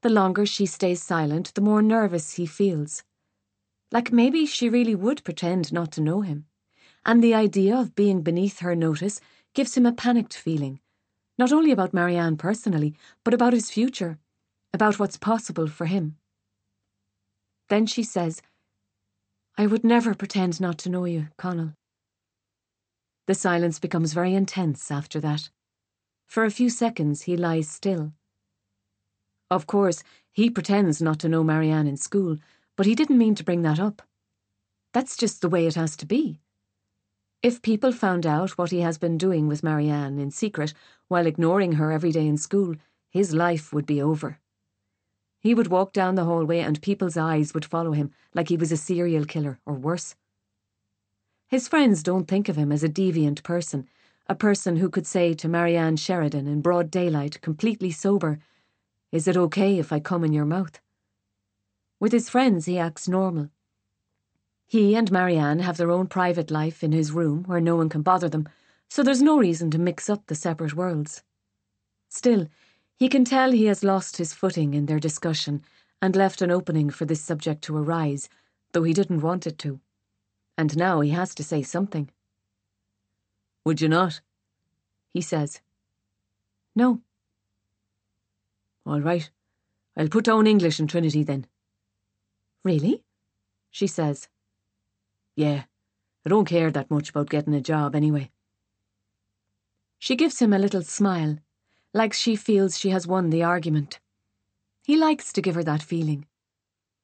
The longer she stays silent, the more nervous he feels. Like maybe she really would pretend not to know him. And the idea of being beneath her notice gives him a panicked feeling not only about Marianne personally, but about his future, about what's possible for him. Then she says, I would never pretend not to know you, Connell. The silence becomes very intense after that. For a few seconds he lies still. Of course, he pretends not to know Marianne in school, but he didn't mean to bring that up. That's just the way it has to be. If people found out what he has been doing with Marianne in secret while ignoring her every day in school, his life would be over. He would walk down the hallway and people's eyes would follow him like he was a serial killer or worse. His friends don't think of him as a deviant person, a person who could say to Marianne Sheridan in broad daylight, completely sober, Is it okay if I come in your mouth? With his friends, he acts normal he and Marianne have their own private life in his room where no one can bother them, so there's no reason to mix up the separate worlds. Still, he can tell he has lost his footing in their discussion and left an opening for this subject to arise, though he didn't want it to. And now he has to say something. Would you not? He says. No. All right. I'll put down English in Trinity then. Really? She says. Yeah, I don't care that much about getting a job anyway. She gives him a little smile, like she feels she has won the argument. He likes to give her that feeling.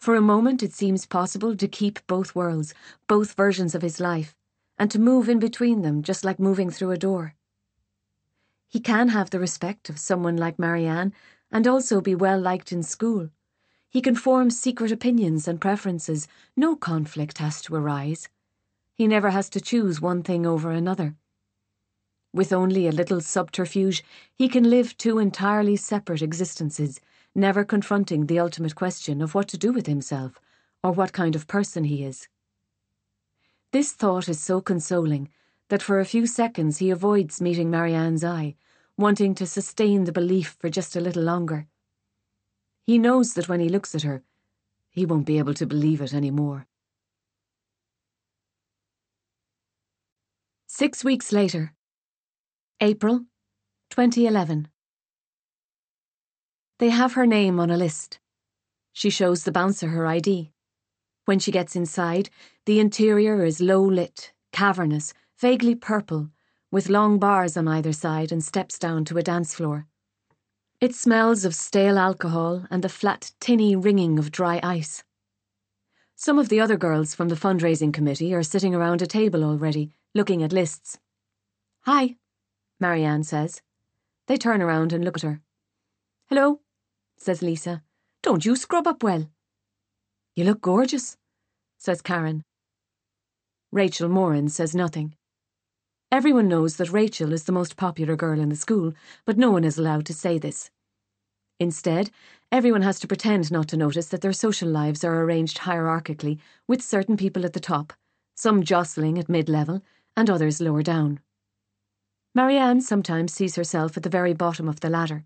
For a moment, it seems possible to keep both worlds, both versions of his life, and to move in between them just like moving through a door. He can have the respect of someone like Marianne and also be well liked in school. He can form secret opinions and preferences. No conflict has to arise. He never has to choose one thing over another. With only a little subterfuge, he can live two entirely separate existences, never confronting the ultimate question of what to do with himself or what kind of person he is. This thought is so consoling that for a few seconds he avoids meeting Marianne's eye, wanting to sustain the belief for just a little longer. He knows that when he looks at her, he won't be able to believe it any more. Six weeks later, April 2011. They have her name on a list. She shows the bouncer her ID. When she gets inside, the interior is low lit, cavernous, vaguely purple, with long bars on either side and steps down to a dance floor. It smells of stale alcohol and the flat, tinny ringing of dry ice. Some of the other girls from the fundraising committee are sitting around a table already, looking at lists. Hi, Marianne says. They turn around and look at her. Hello, says Lisa. Don't you scrub up well? You look gorgeous, says Karen. Rachel Moran says nothing. Everyone knows that Rachel is the most popular girl in the school, but no one is allowed to say this. Instead, everyone has to pretend not to notice that their social lives are arranged hierarchically, with certain people at the top, some jostling at mid level, and others lower down. Marianne sometimes sees herself at the very bottom of the ladder,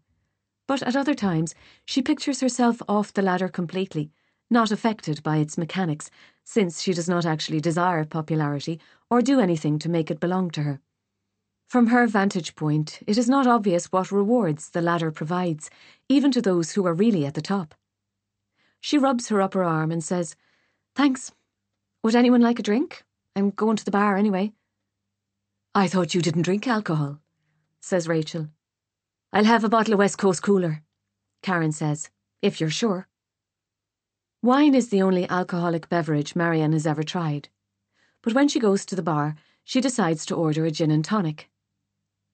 but at other times she pictures herself off the ladder completely, not affected by its mechanics, since she does not actually desire popularity or do anything to make it belong to her. From her vantage point, it is not obvious what rewards the ladder provides, even to those who are really at the top. She rubs her upper arm and says, Thanks. Would anyone like a drink? I'm going to the bar anyway. I thought you didn't drink alcohol, says Rachel. I'll have a bottle of West Coast Cooler, Karen says, if you're sure. Wine is the only alcoholic beverage Marianne has ever tried. But when she goes to the bar, she decides to order a gin and tonic.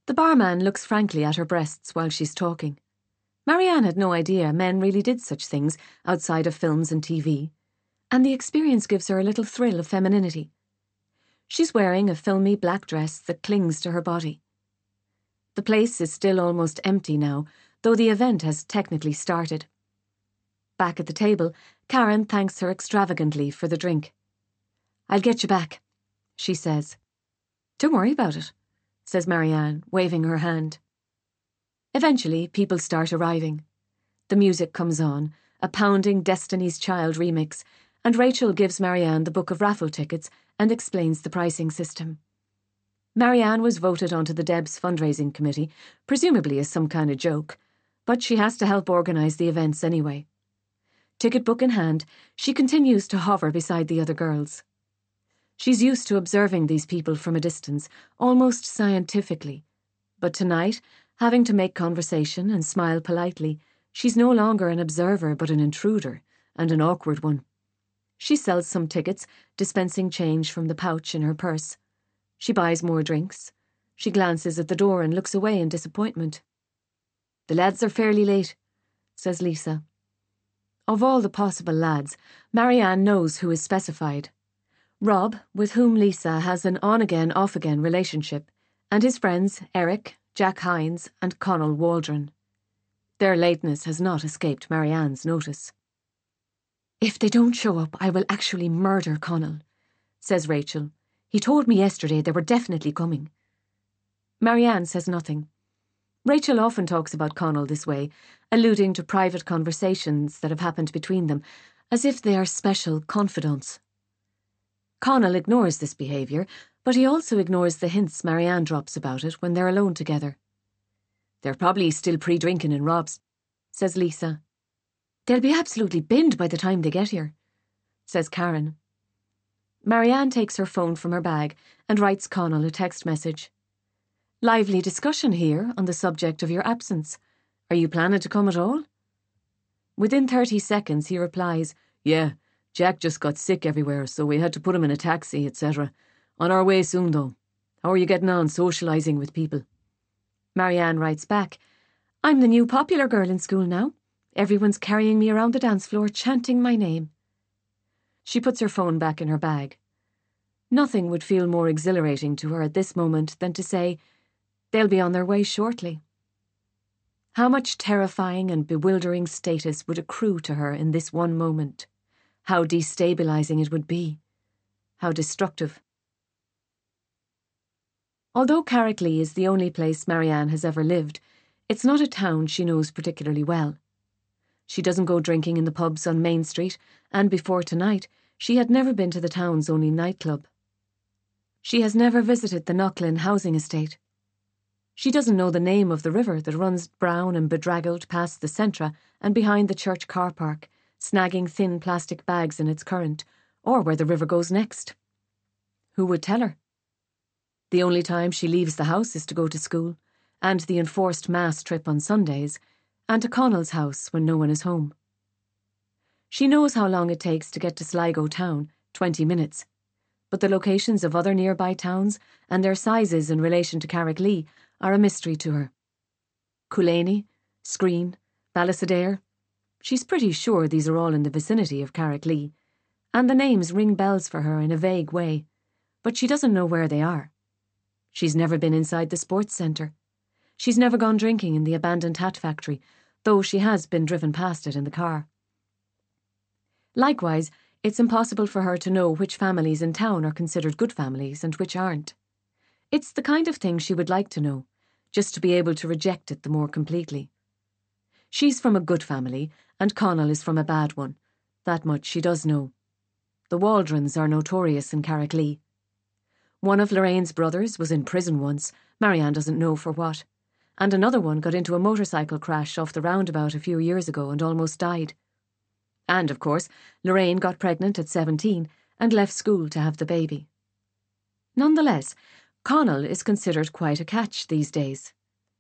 The barman looks frankly at her breasts while she's talking. Marianne had no idea men really did such things outside of films and TV, and the experience gives her a little thrill of femininity. She's wearing a filmy black dress that clings to her body. The place is still almost empty now, though the event has technically started. Back at the table, Karen thanks her extravagantly for the drink. I'll get you back, she says. Don't worry about it, says Marianne, waving her hand. Eventually, people start arriving. The music comes on, a pounding Destiny's Child remix, and Rachel gives Marianne the book of raffle tickets and explains the pricing system. Marianne was voted onto the Debs fundraising committee, presumably as some kind of joke, but she has to help organise the events anyway. Ticket book in hand, she continues to hover beside the other girls. She's used to observing these people from a distance, almost scientifically, but tonight, having to make conversation and smile politely, she's no longer an observer but an intruder, and an awkward one. She sells some tickets, dispensing change from the pouch in her purse. She buys more drinks. She glances at the door and looks away in disappointment. The lads are fairly late, says Lisa. Of all the possible lads, Marianne knows who is specified. Rob, with whom Lisa has an on again, off again relationship, and his friends Eric, Jack Hines, and Connell Waldron. Their lateness has not escaped Marianne's notice. If they don't show up, I will actually murder Connell, says Rachel. He told me yesterday they were definitely coming. Marianne says nothing. Rachel often talks about Connell this way, alluding to private conversations that have happened between them, as if they are special confidants. Connell ignores this behaviour, but he also ignores the hints Marianne drops about it when they're alone together. They're probably still pre drinking in Rob's, says Lisa. They'll be absolutely binned by the time they get here, says Karen. Marianne takes her phone from her bag and writes Connell a text message. Lively discussion here on the subject of your absence. Are you planning to come at all? Within 30 seconds, he replies, Yeah, Jack just got sick everywhere, so we had to put him in a taxi, etc. On our way soon, though. How are you getting on socialising with people? Marianne writes back, I'm the new popular girl in school now. Everyone's carrying me around the dance floor chanting my name. She puts her phone back in her bag. Nothing would feel more exhilarating to her at this moment than to say, They'll be on their way shortly. How much terrifying and bewildering status would accrue to her in this one moment? How destabilizing it would be. How destructive. Although Carricklea is the only place Marianne has ever lived, it's not a town she knows particularly well. She doesn't go drinking in the pubs on Main Street, and before tonight, she had never been to the town's only nightclub. She has never visited the Knocklin housing estate. She doesn't know the name of the river that runs brown and bedraggled past the Centra and behind the church car park, snagging thin plastic bags in its current, or where the river goes next. Who would tell her? The only time she leaves the house is to go to school, and the enforced mass trip on Sundays, and to Connell's house when no one is home. She knows how long it takes to get to Sligo town, 20 minutes, but the locations of other nearby towns and their sizes in relation to Carricklea are a mystery to her. Coolaney, Skreen, Ballisodare. She's pretty sure these are all in the vicinity of Carricklea, and the names ring bells for her in a vague way, but she doesn't know where they are. She's never been inside the sports centre. She's never gone drinking in the abandoned hat factory, though she has been driven past it in the car. Likewise, it's impossible for her to know which families in town are considered good families and which aren't. It's the kind of thing she would like to know, just to be able to reject it the more completely. She's from a good family, and Connell is from a bad one. That much she does know. The Waldrons are notorious in Carricklea. One of Lorraine's brothers was in prison once, Marianne doesn't know for what and another one got into a motorcycle crash off the roundabout a few years ago and almost died. And, of course, Lorraine got pregnant at 17 and left school to have the baby. Nonetheless, Connell is considered quite a catch these days.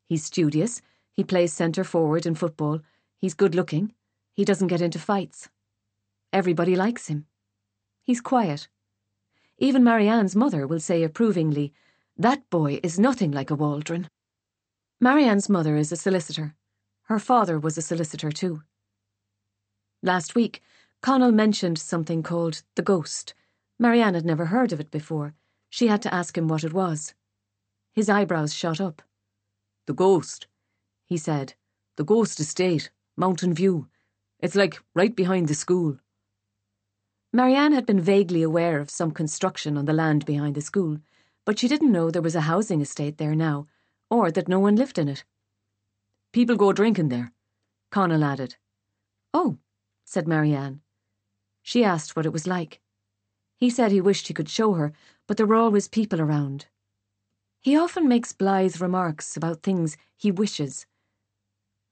He's studious, he plays centre forward in football, he's good looking, he doesn't get into fights. Everybody likes him. He's quiet. Even Marianne's mother will say approvingly, That boy is nothing like a Waldron. Marianne's mother is a solicitor. Her father was a solicitor too. Last week, Connell mentioned something called the ghost. Marianne had never heard of it before. She had to ask him what it was. His eyebrows shot up. The ghost, he said. The ghost estate, Mountain View. It's like right behind the school. Marianne had been vaguely aware of some construction on the land behind the school, but she didn't know there was a housing estate there now or that no one lived in it. People go drinking there, Connell added. Oh, said Marianne. She asked what it was like. He said he wished he could show her, but there were always people around. He often makes blithe remarks about things he wishes.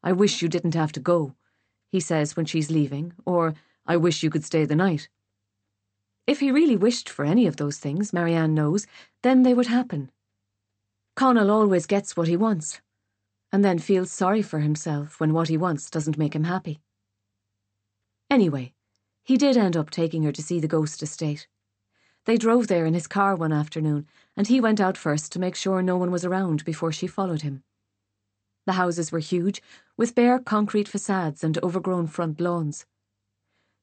I wish you didn't have to go, he says when she's leaving, or I wish you could stay the night. If he really wished for any of those things, Marianne knows, then they would happen. Connell always gets what he wants, and then feels sorry for himself when what he wants doesn't make him happy. Anyway, he did end up taking her to see the ghost estate. They drove there in his car one afternoon, and he went out first to make sure no one was around before she followed him. The houses were huge, with bare concrete facades and overgrown front lawns.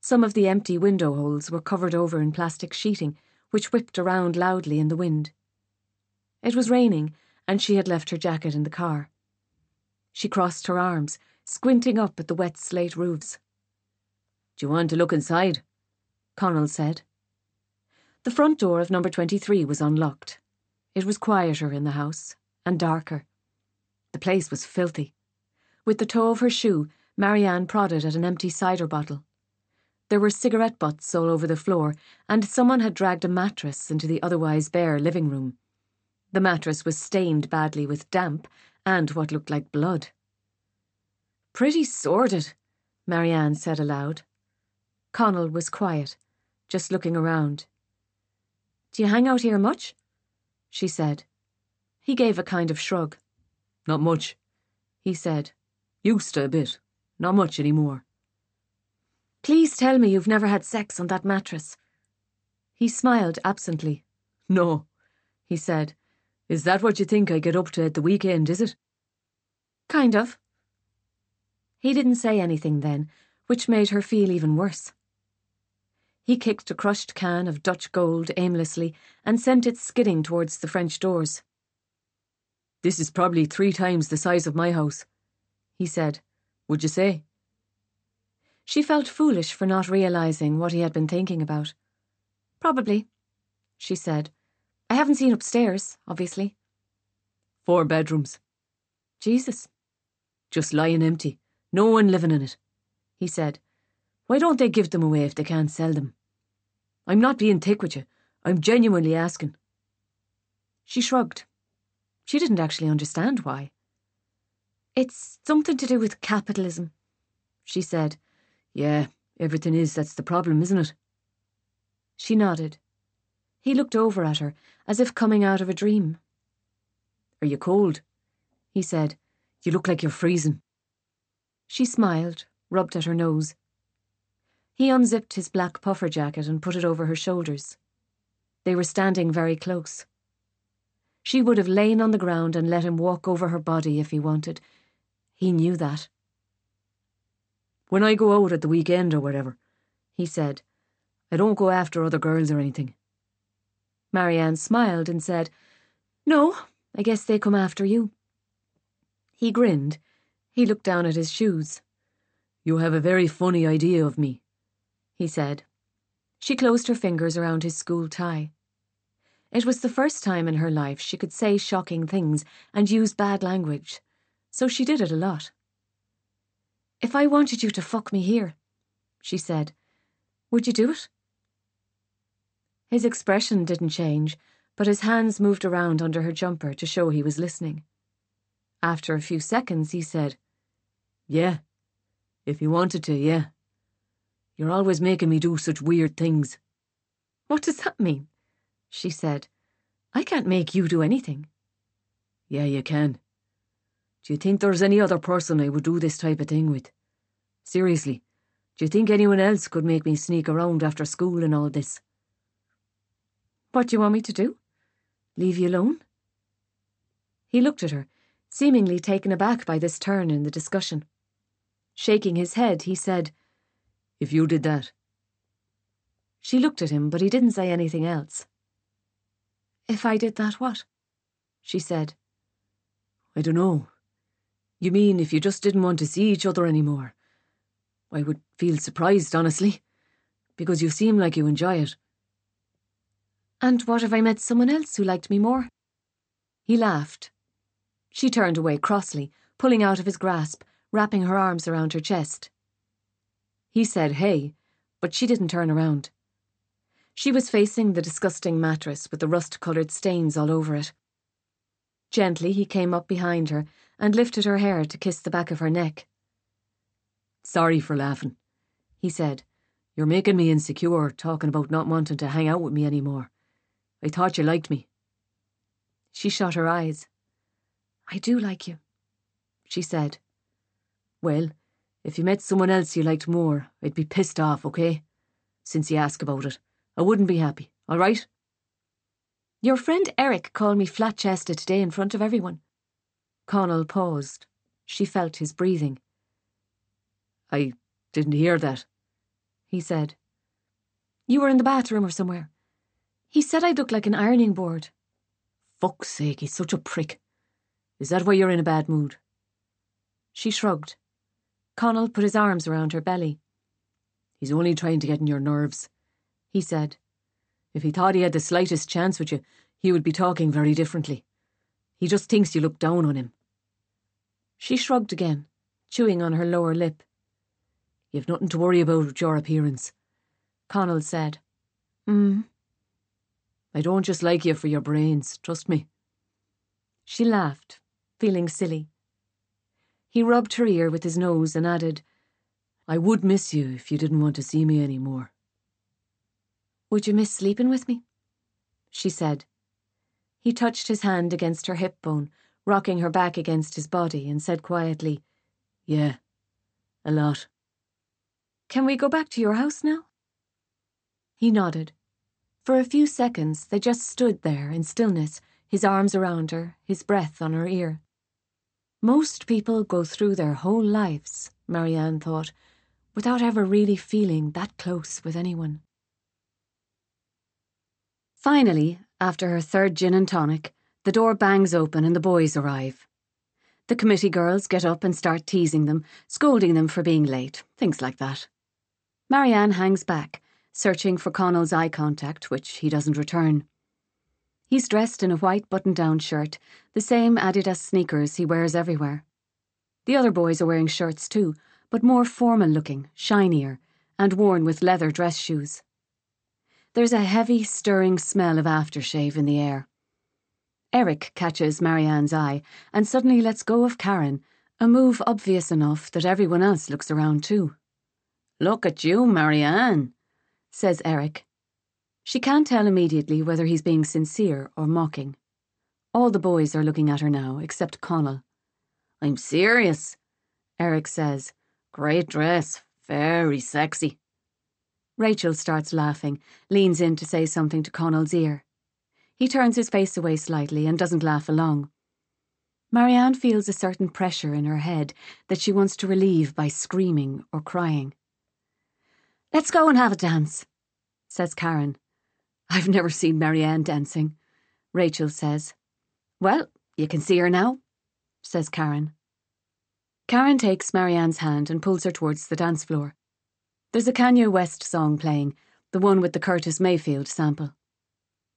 Some of the empty window holes were covered over in plastic sheeting, which whipped around loudly in the wind. It was raining, and she had left her jacket in the car. She crossed her arms, squinting up at the wet slate roofs. Do you want to look inside? Connell said. The front door of number 23 was unlocked. It was quieter in the house, and darker. The place was filthy. With the toe of her shoe, Marianne prodded at an empty cider bottle. There were cigarette butts all over the floor, and someone had dragged a mattress into the otherwise bare living room. The mattress was stained badly with damp and what looked like blood. Pretty sordid, Marianne said aloud. Connell was quiet, just looking around. Do you hang out here much? she said. He gave a kind of shrug. Not much, he said. Used to a bit. Not much anymore. Please tell me you've never had sex on that mattress. He smiled absently. No, he said. Is that what you think I get up to at the weekend, is it? Kind of. He didn't say anything then, which made her feel even worse. He kicked a crushed can of Dutch gold aimlessly and sent it skidding towards the French doors. This is probably three times the size of my house, he said. Would you say? She felt foolish for not realizing what he had been thinking about. Probably, she said. I haven't seen upstairs, obviously. Four bedrooms. Jesus. Just lying empty. No one living in it, he said. Why don't they give them away if they can't sell them? I'm not being thick with you. I'm genuinely asking. She shrugged. She didn't actually understand why. It's something to do with capitalism, she said. Yeah, everything is. That's the problem, isn't it? She nodded. He looked over at her, as if coming out of a dream. Are you cold? he said. You look like you're freezing. She smiled, rubbed at her nose. He unzipped his black puffer jacket and put it over her shoulders. They were standing very close. She would have lain on the ground and let him walk over her body if he wanted. He knew that. When I go out at the weekend or whatever, he said, I don't go after other girls or anything. Marianne smiled and said, No, I guess they come after you. He grinned. He looked down at his shoes. You have a very funny idea of me, he said. She closed her fingers around his school tie. It was the first time in her life she could say shocking things and use bad language, so she did it a lot. If I wanted you to fuck me here, she said, would you do it? His expression didn't change, but his hands moved around under her jumper to show he was listening. After a few seconds, he said, Yeah, if you wanted to, yeah. You're always making me do such weird things. What does that mean? she said. I can't make you do anything. Yeah, you can. Do you think there's any other person I would do this type of thing with? Seriously, do you think anyone else could make me sneak around after school and all this? What do you want me to do? Leave you alone? He looked at her, seemingly taken aback by this turn in the discussion. Shaking his head, he said, If you did that. She looked at him, but he didn't say anything else. If I did that, what? she said. I don't know. You mean if you just didn't want to see each other anymore? I would feel surprised, honestly, because you seem like you enjoy it. And what if I met someone else who liked me more? He laughed. She turned away crossly, pulling out of his grasp, wrapping her arms around her chest. He said, hey, but she didn't turn around. She was facing the disgusting mattress with the rust coloured stains all over it. Gently, he came up behind her and lifted her hair to kiss the back of her neck. Sorry for laughing, he said. You're making me insecure talking about not wanting to hang out with me anymore. I thought you liked me. She shut her eyes. I do like you, she said. Well, if you met someone else you liked more, I'd be pissed off, okay? Since you ask about it. I wouldn't be happy, all right? Your friend Eric called me flat chested today in front of everyone. Connell paused. She felt his breathing. I didn't hear that, he said. You were in the bathroom or somewhere. He said I'd look like an ironing board. Fuck's sake, he's such a prick. Is that why you're in a bad mood? She shrugged. Connell put his arms around her belly. He's only trying to get in your nerves he said. If he thought he had the slightest chance with you, he would be talking very differently. He just thinks you look down on him. She shrugged again, chewing on her lower lip. You've nothing to worry about with your appearance, Connell said. Hmm. I don't just like you for your brains, trust me. She laughed, feeling silly. He rubbed her ear with his nose and added, I would miss you if you didn't want to see me any more. Would you miss sleeping with me? She said. He touched his hand against her hip bone, rocking her back against his body, and said quietly, Yeah, a lot. Can we go back to your house now? He nodded. For a few seconds, they just stood there in stillness, his arms around her, his breath on her ear. Most people go through their whole lives, Marianne thought, without ever really feeling that close with anyone. Finally, after her third gin and tonic, the door bangs open and the boys arrive. The committee girls get up and start teasing them, scolding them for being late, things like that. Marianne hangs back, searching for Connell's eye contact, which he doesn't return. He's dressed in a white button down shirt, the same Adidas sneakers he wears everywhere. The other boys are wearing shirts too, but more formal looking, shinier, and worn with leather dress shoes. There's a heavy, stirring smell of aftershave in the air. Eric catches Marianne's eye and suddenly lets go of Karen, a move obvious enough that everyone else looks around too. Look at you, Marianne, says Eric. She can't tell immediately whether he's being sincere or mocking. All the boys are looking at her now, except Connell. I'm serious, Eric says. Great dress, very sexy. Rachel starts laughing, leans in to say something to Connell's ear. He turns his face away slightly and doesn't laugh along. Marianne feels a certain pressure in her head that she wants to relieve by screaming or crying. Let's go and have a dance, says Karen. I've never seen Marianne dancing, Rachel says. Well, you can see her now, says Karen. Karen takes Marianne's hand and pulls her towards the dance floor. There's a Kanye West song playing, the one with the Curtis Mayfield sample.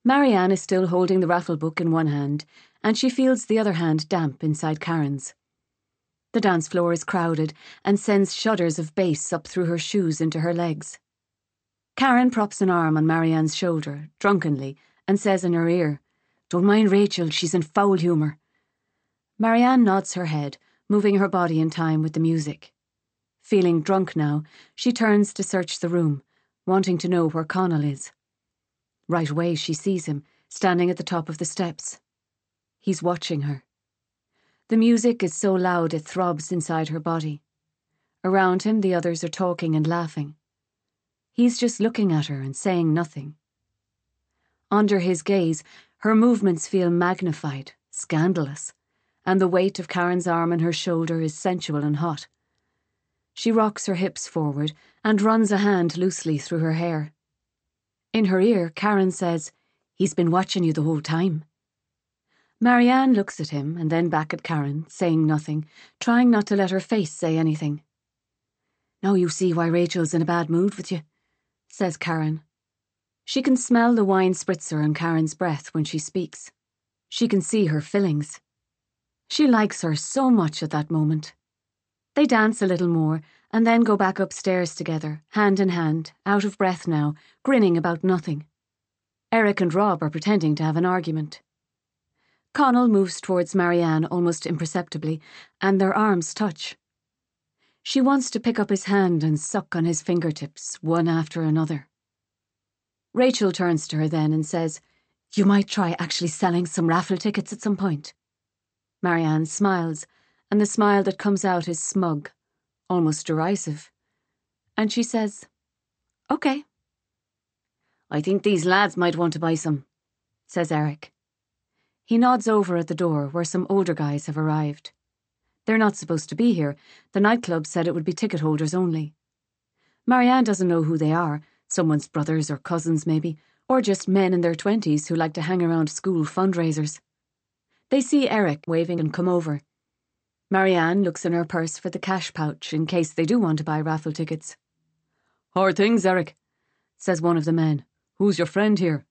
Marianne is still holding the raffle book in one hand, and she feels the other hand damp inside Karen's. The dance floor is crowded and sends shudders of bass up through her shoes into her legs. Karen props an arm on Marianne's shoulder, drunkenly, and says in her ear, Don't mind Rachel, she's in foul humour. Marianne nods her head, moving her body in time with the music. Feeling drunk now, she turns to search the room, wanting to know where Connell is. Right away, she sees him, standing at the top of the steps. He's watching her. The music is so loud it throbs inside her body. Around him, the others are talking and laughing. He's just looking at her and saying nothing. Under his gaze, her movements feel magnified, scandalous, and the weight of Karen's arm on her shoulder is sensual and hot. She rocks her hips forward and runs a hand loosely through her hair. In her ear, Karen says, He's been watching you the whole time. Marianne looks at him and then back at Karen, saying nothing, trying not to let her face say anything. Now you see why Rachel's in a bad mood with you, says Karen. She can smell the wine spritzer on Karen's breath when she speaks. She can see her fillings. She likes her so much at that moment. They dance a little more and then go back upstairs together, hand in hand, out of breath now, grinning about nothing. Eric and Rob are pretending to have an argument. Connell moves towards Marianne almost imperceptibly, and their arms touch. She wants to pick up his hand and suck on his fingertips, one after another. Rachel turns to her then and says, You might try actually selling some raffle tickets at some point. Marianne smiles, and the smile that comes out is smug almost derisive. And she says, OK. I think these lads might want to buy some, says Eric. He nods over at the door where some older guys have arrived. They're not supposed to be here. The nightclub said it would be ticket holders only. Marianne doesn't know who they are, someone's brothers or cousins, maybe, or just men in their twenties who like to hang around school fundraisers. They see Eric waving and come over. Marianne looks in her purse for the cash pouch in case they do want to buy raffle tickets. How are things, Eric? says one of the men. Who's your friend here?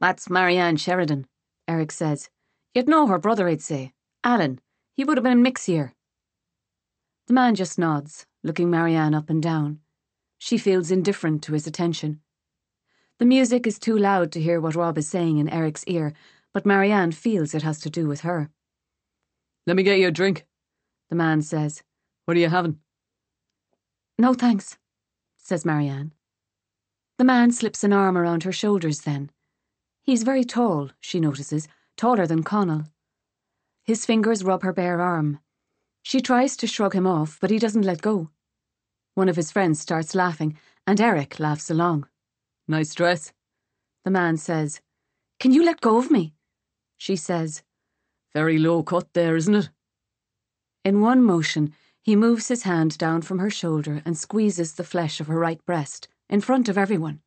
That's Marianne Sheridan, Eric says. You'd know her brother, I'd say. Alan. He would have been mix here. The man just nods, looking Marianne up and down. She feels indifferent to his attention. The music is too loud to hear what Rob is saying in Eric's ear, but Marianne feels it has to do with her. Let me get you a drink, the man says. What are you having? No thanks, says Marianne. The man slips an arm around her shoulders then. He's very tall, she notices, taller than Connell. His fingers rub her bare arm. She tries to shrug him off, but he doesn't let go. One of his friends starts laughing, and Eric laughs along. Nice dress. The man says, Can you let go of me? She says, Very low cut there, isn't it? In one motion, he moves his hand down from her shoulder and squeezes the flesh of her right breast, in front of everyone.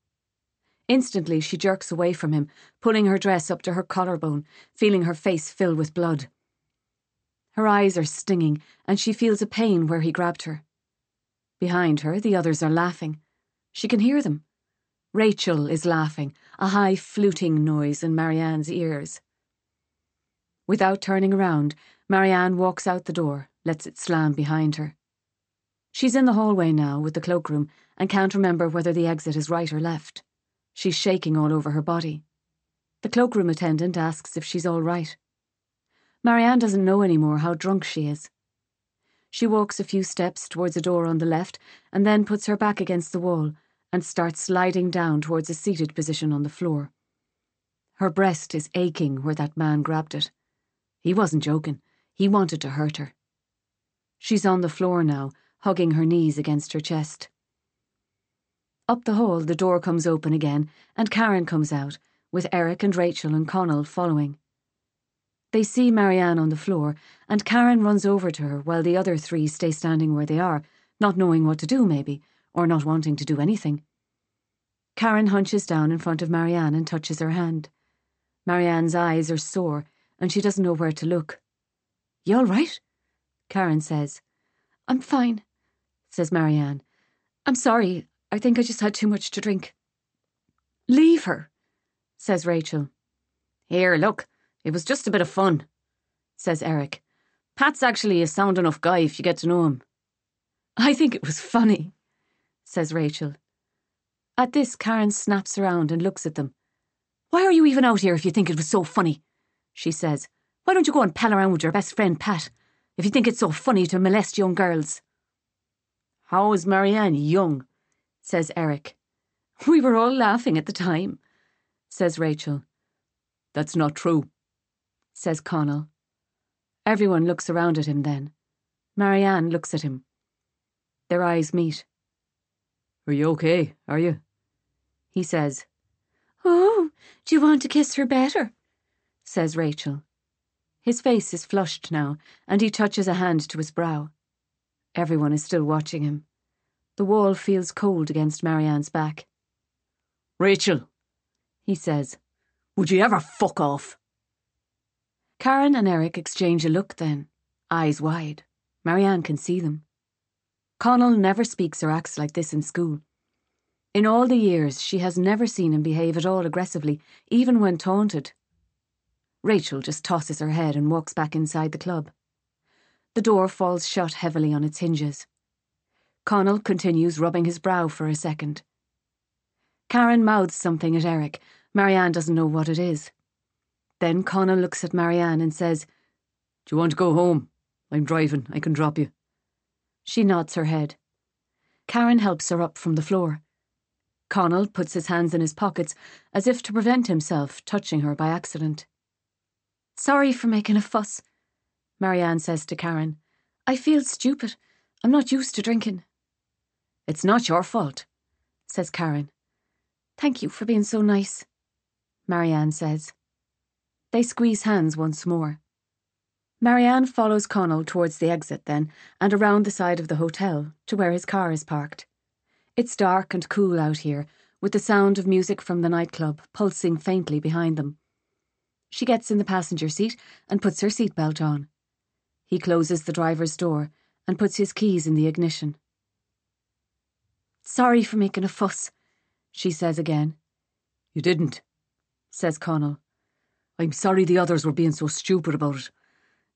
Instantly, she jerks away from him, pulling her dress up to her collarbone, feeling her face fill with blood. Her eyes are stinging, and she feels a pain where he grabbed her. Behind her, the others are laughing. She can hear them. Rachel is laughing, a high fluting noise in Marianne's ears. Without turning around, Marianne walks out the door, lets it slam behind her. She's in the hallway now with the cloakroom and can't remember whether the exit is right or left. She's shaking all over her body. The cloakroom attendant asks if she's all right. Marianne doesn't know anymore how drunk she is. She walks a few steps towards a door on the left and then puts her back against the wall and starts sliding down towards a seated position on the floor. Her breast is aching where that man grabbed it. He wasn't joking, he wanted to hurt her. She's on the floor now, hugging her knees against her chest. Up the hall, the door comes open again, and Karen comes out, with Eric and Rachel and Connell following. They see Marianne on the floor, and Karen runs over to her while the other three stay standing where they are, not knowing what to do, maybe, or not wanting to do anything. Karen hunches down in front of Marianne and touches her hand. Marianne's eyes are sore, and she doesn't know where to look. You all right? Karen says. I'm fine, says Marianne. I'm sorry. I think I just had too much to drink. Leave her, says Rachel. Here, look. It was just a bit of fun, says Eric. Pat's actually a sound enough guy if you get to know him. I think it was funny, says Rachel. At this, Karen snaps around and looks at them. Why are you even out here if you think it was so funny? She says. Why don't you go and pal around with your best friend, Pat, if you think it's so funny to molest young girls? How is Marianne young? Says Eric. We were all laughing at the time, says Rachel. That's not true, says Connell. Everyone looks around at him then. Marianne looks at him. Their eyes meet. Are you okay, are you? He says. Oh, do you want to kiss her better? says Rachel. His face is flushed now, and he touches a hand to his brow. Everyone is still watching him. The wall feels cold against Marianne's back. Rachel, he says, would you ever fuck off? Karen and Eric exchange a look then, eyes wide. Marianne can see them. Connell never speaks or acts like this in school. In all the years, she has never seen him behave at all aggressively, even when taunted. Rachel just tosses her head and walks back inside the club. The door falls shut heavily on its hinges. Connell continues rubbing his brow for a second. Karen mouths something at Eric. Marianne doesn't know what it is. Then Connell looks at Marianne and says, Do you want to go home? I'm driving. I can drop you. She nods her head. Karen helps her up from the floor. Connell puts his hands in his pockets as if to prevent himself touching her by accident. Sorry for making a fuss, Marianne says to Karen. I feel stupid. I'm not used to drinking. It's not your fault, says Karen. Thank you for being so nice, Marianne says. They squeeze hands once more. Marianne follows Connell towards the exit then, and around the side of the hotel, to where his car is parked. It's dark and cool out here, with the sound of music from the nightclub pulsing faintly behind them. She gets in the passenger seat and puts her seatbelt on. He closes the driver's door and puts his keys in the ignition. Sorry for making a fuss, she says again. You didn't, says Connell. I'm sorry the others were being so stupid about it.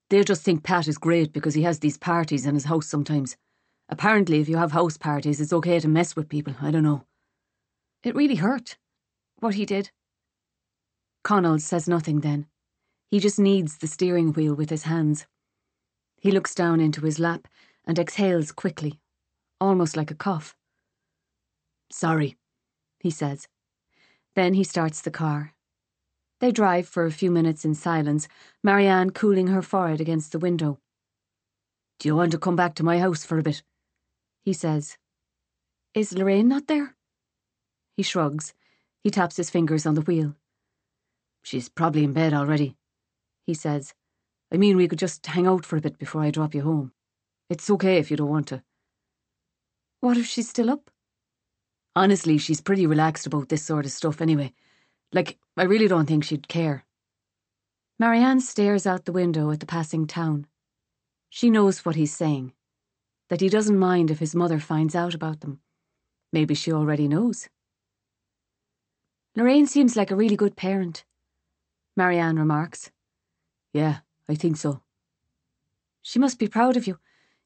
They'll just think Pat is great because he has these parties in his house sometimes. Apparently, if you have house parties, it's okay to mess with people. I don't know. It really hurt, what he did. Connell says nothing then. He just kneads the steering wheel with his hands. He looks down into his lap and exhales quickly, almost like a cough. Sorry, he says. Then he starts the car. They drive for a few minutes in silence, Marianne cooling her forehead against the window. Do you want to come back to my house for a bit? He says. Is Lorraine not there? He shrugs. He taps his fingers on the wheel. She's probably in bed already, he says. I mean, we could just hang out for a bit before I drop you home. It's okay if you don't want to. What if she's still up? Honestly, she's pretty relaxed about this sort of stuff anyway. Like, I really don't think she'd care. Marianne stares out the window at the passing town. She knows what he's saying that he doesn't mind if his mother finds out about them. Maybe she already knows. Lorraine seems like a really good parent, Marianne remarks. Yeah, I think so. She must be proud of you.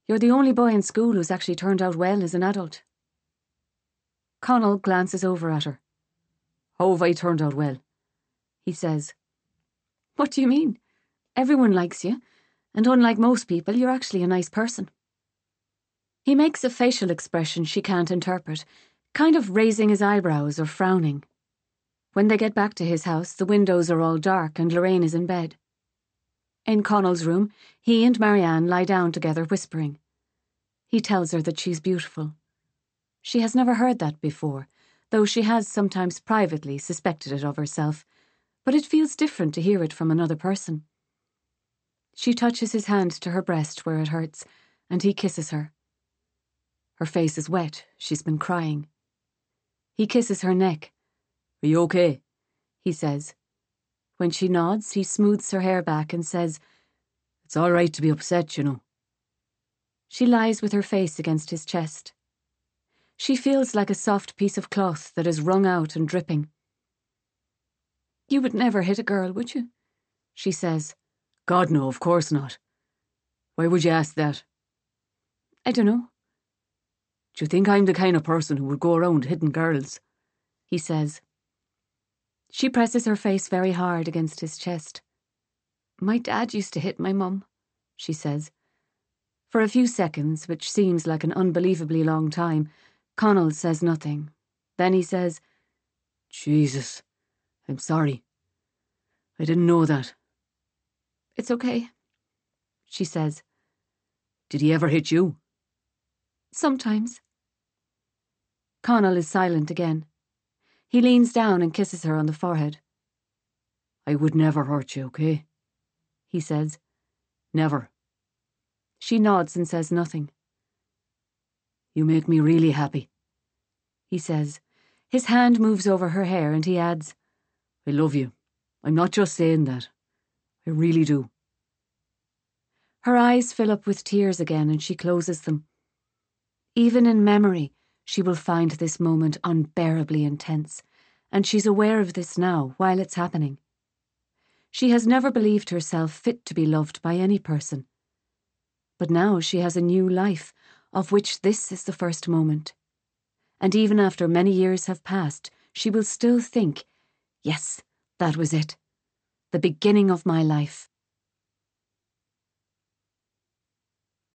You're the only boy in school who's actually turned out well as an adult. Connell glances over at her. How have I turned out well? He says. What do you mean? Everyone likes you, and unlike most people, you're actually a nice person. He makes a facial expression she can't interpret, kind of raising his eyebrows or frowning. When they get back to his house, the windows are all dark and Lorraine is in bed. In Connell's room, he and Marianne lie down together, whispering. He tells her that she's beautiful. She has never heard that before, though she has sometimes privately suspected it of herself, but it feels different to hear it from another person. She touches his hand to her breast where it hurts, and he kisses her. Her face is wet, she's been crying. He kisses her neck. Are you okay? He says. When she nods, he smooths her hair back and says, It's all right to be upset, you know. She lies with her face against his chest. She feels like a soft piece of cloth that is wrung out and dripping. You would never hit a girl, would you? She says. God, no, of course not. Why would you ask that? I don't know. Do you think I'm the kind of person who would go around hitting girls? He says. She presses her face very hard against his chest. My dad used to hit my mum, she says. For a few seconds, which seems like an unbelievably long time, Connell says nothing. Then he says, Jesus, I'm sorry. I didn't know that. It's okay, she says. Did he ever hit you? Sometimes. Connell is silent again. He leans down and kisses her on the forehead. I would never hurt you, okay? He says. Never. She nods and says nothing. You make me really happy, he says. His hand moves over her hair and he adds, I love you. I'm not just saying that. I really do. Her eyes fill up with tears again and she closes them. Even in memory, she will find this moment unbearably intense, and she's aware of this now while it's happening. She has never believed herself fit to be loved by any person. But now she has a new life, of which this is the first moment. And even after many years have passed, she will still think, yes, that was it. The beginning of my life.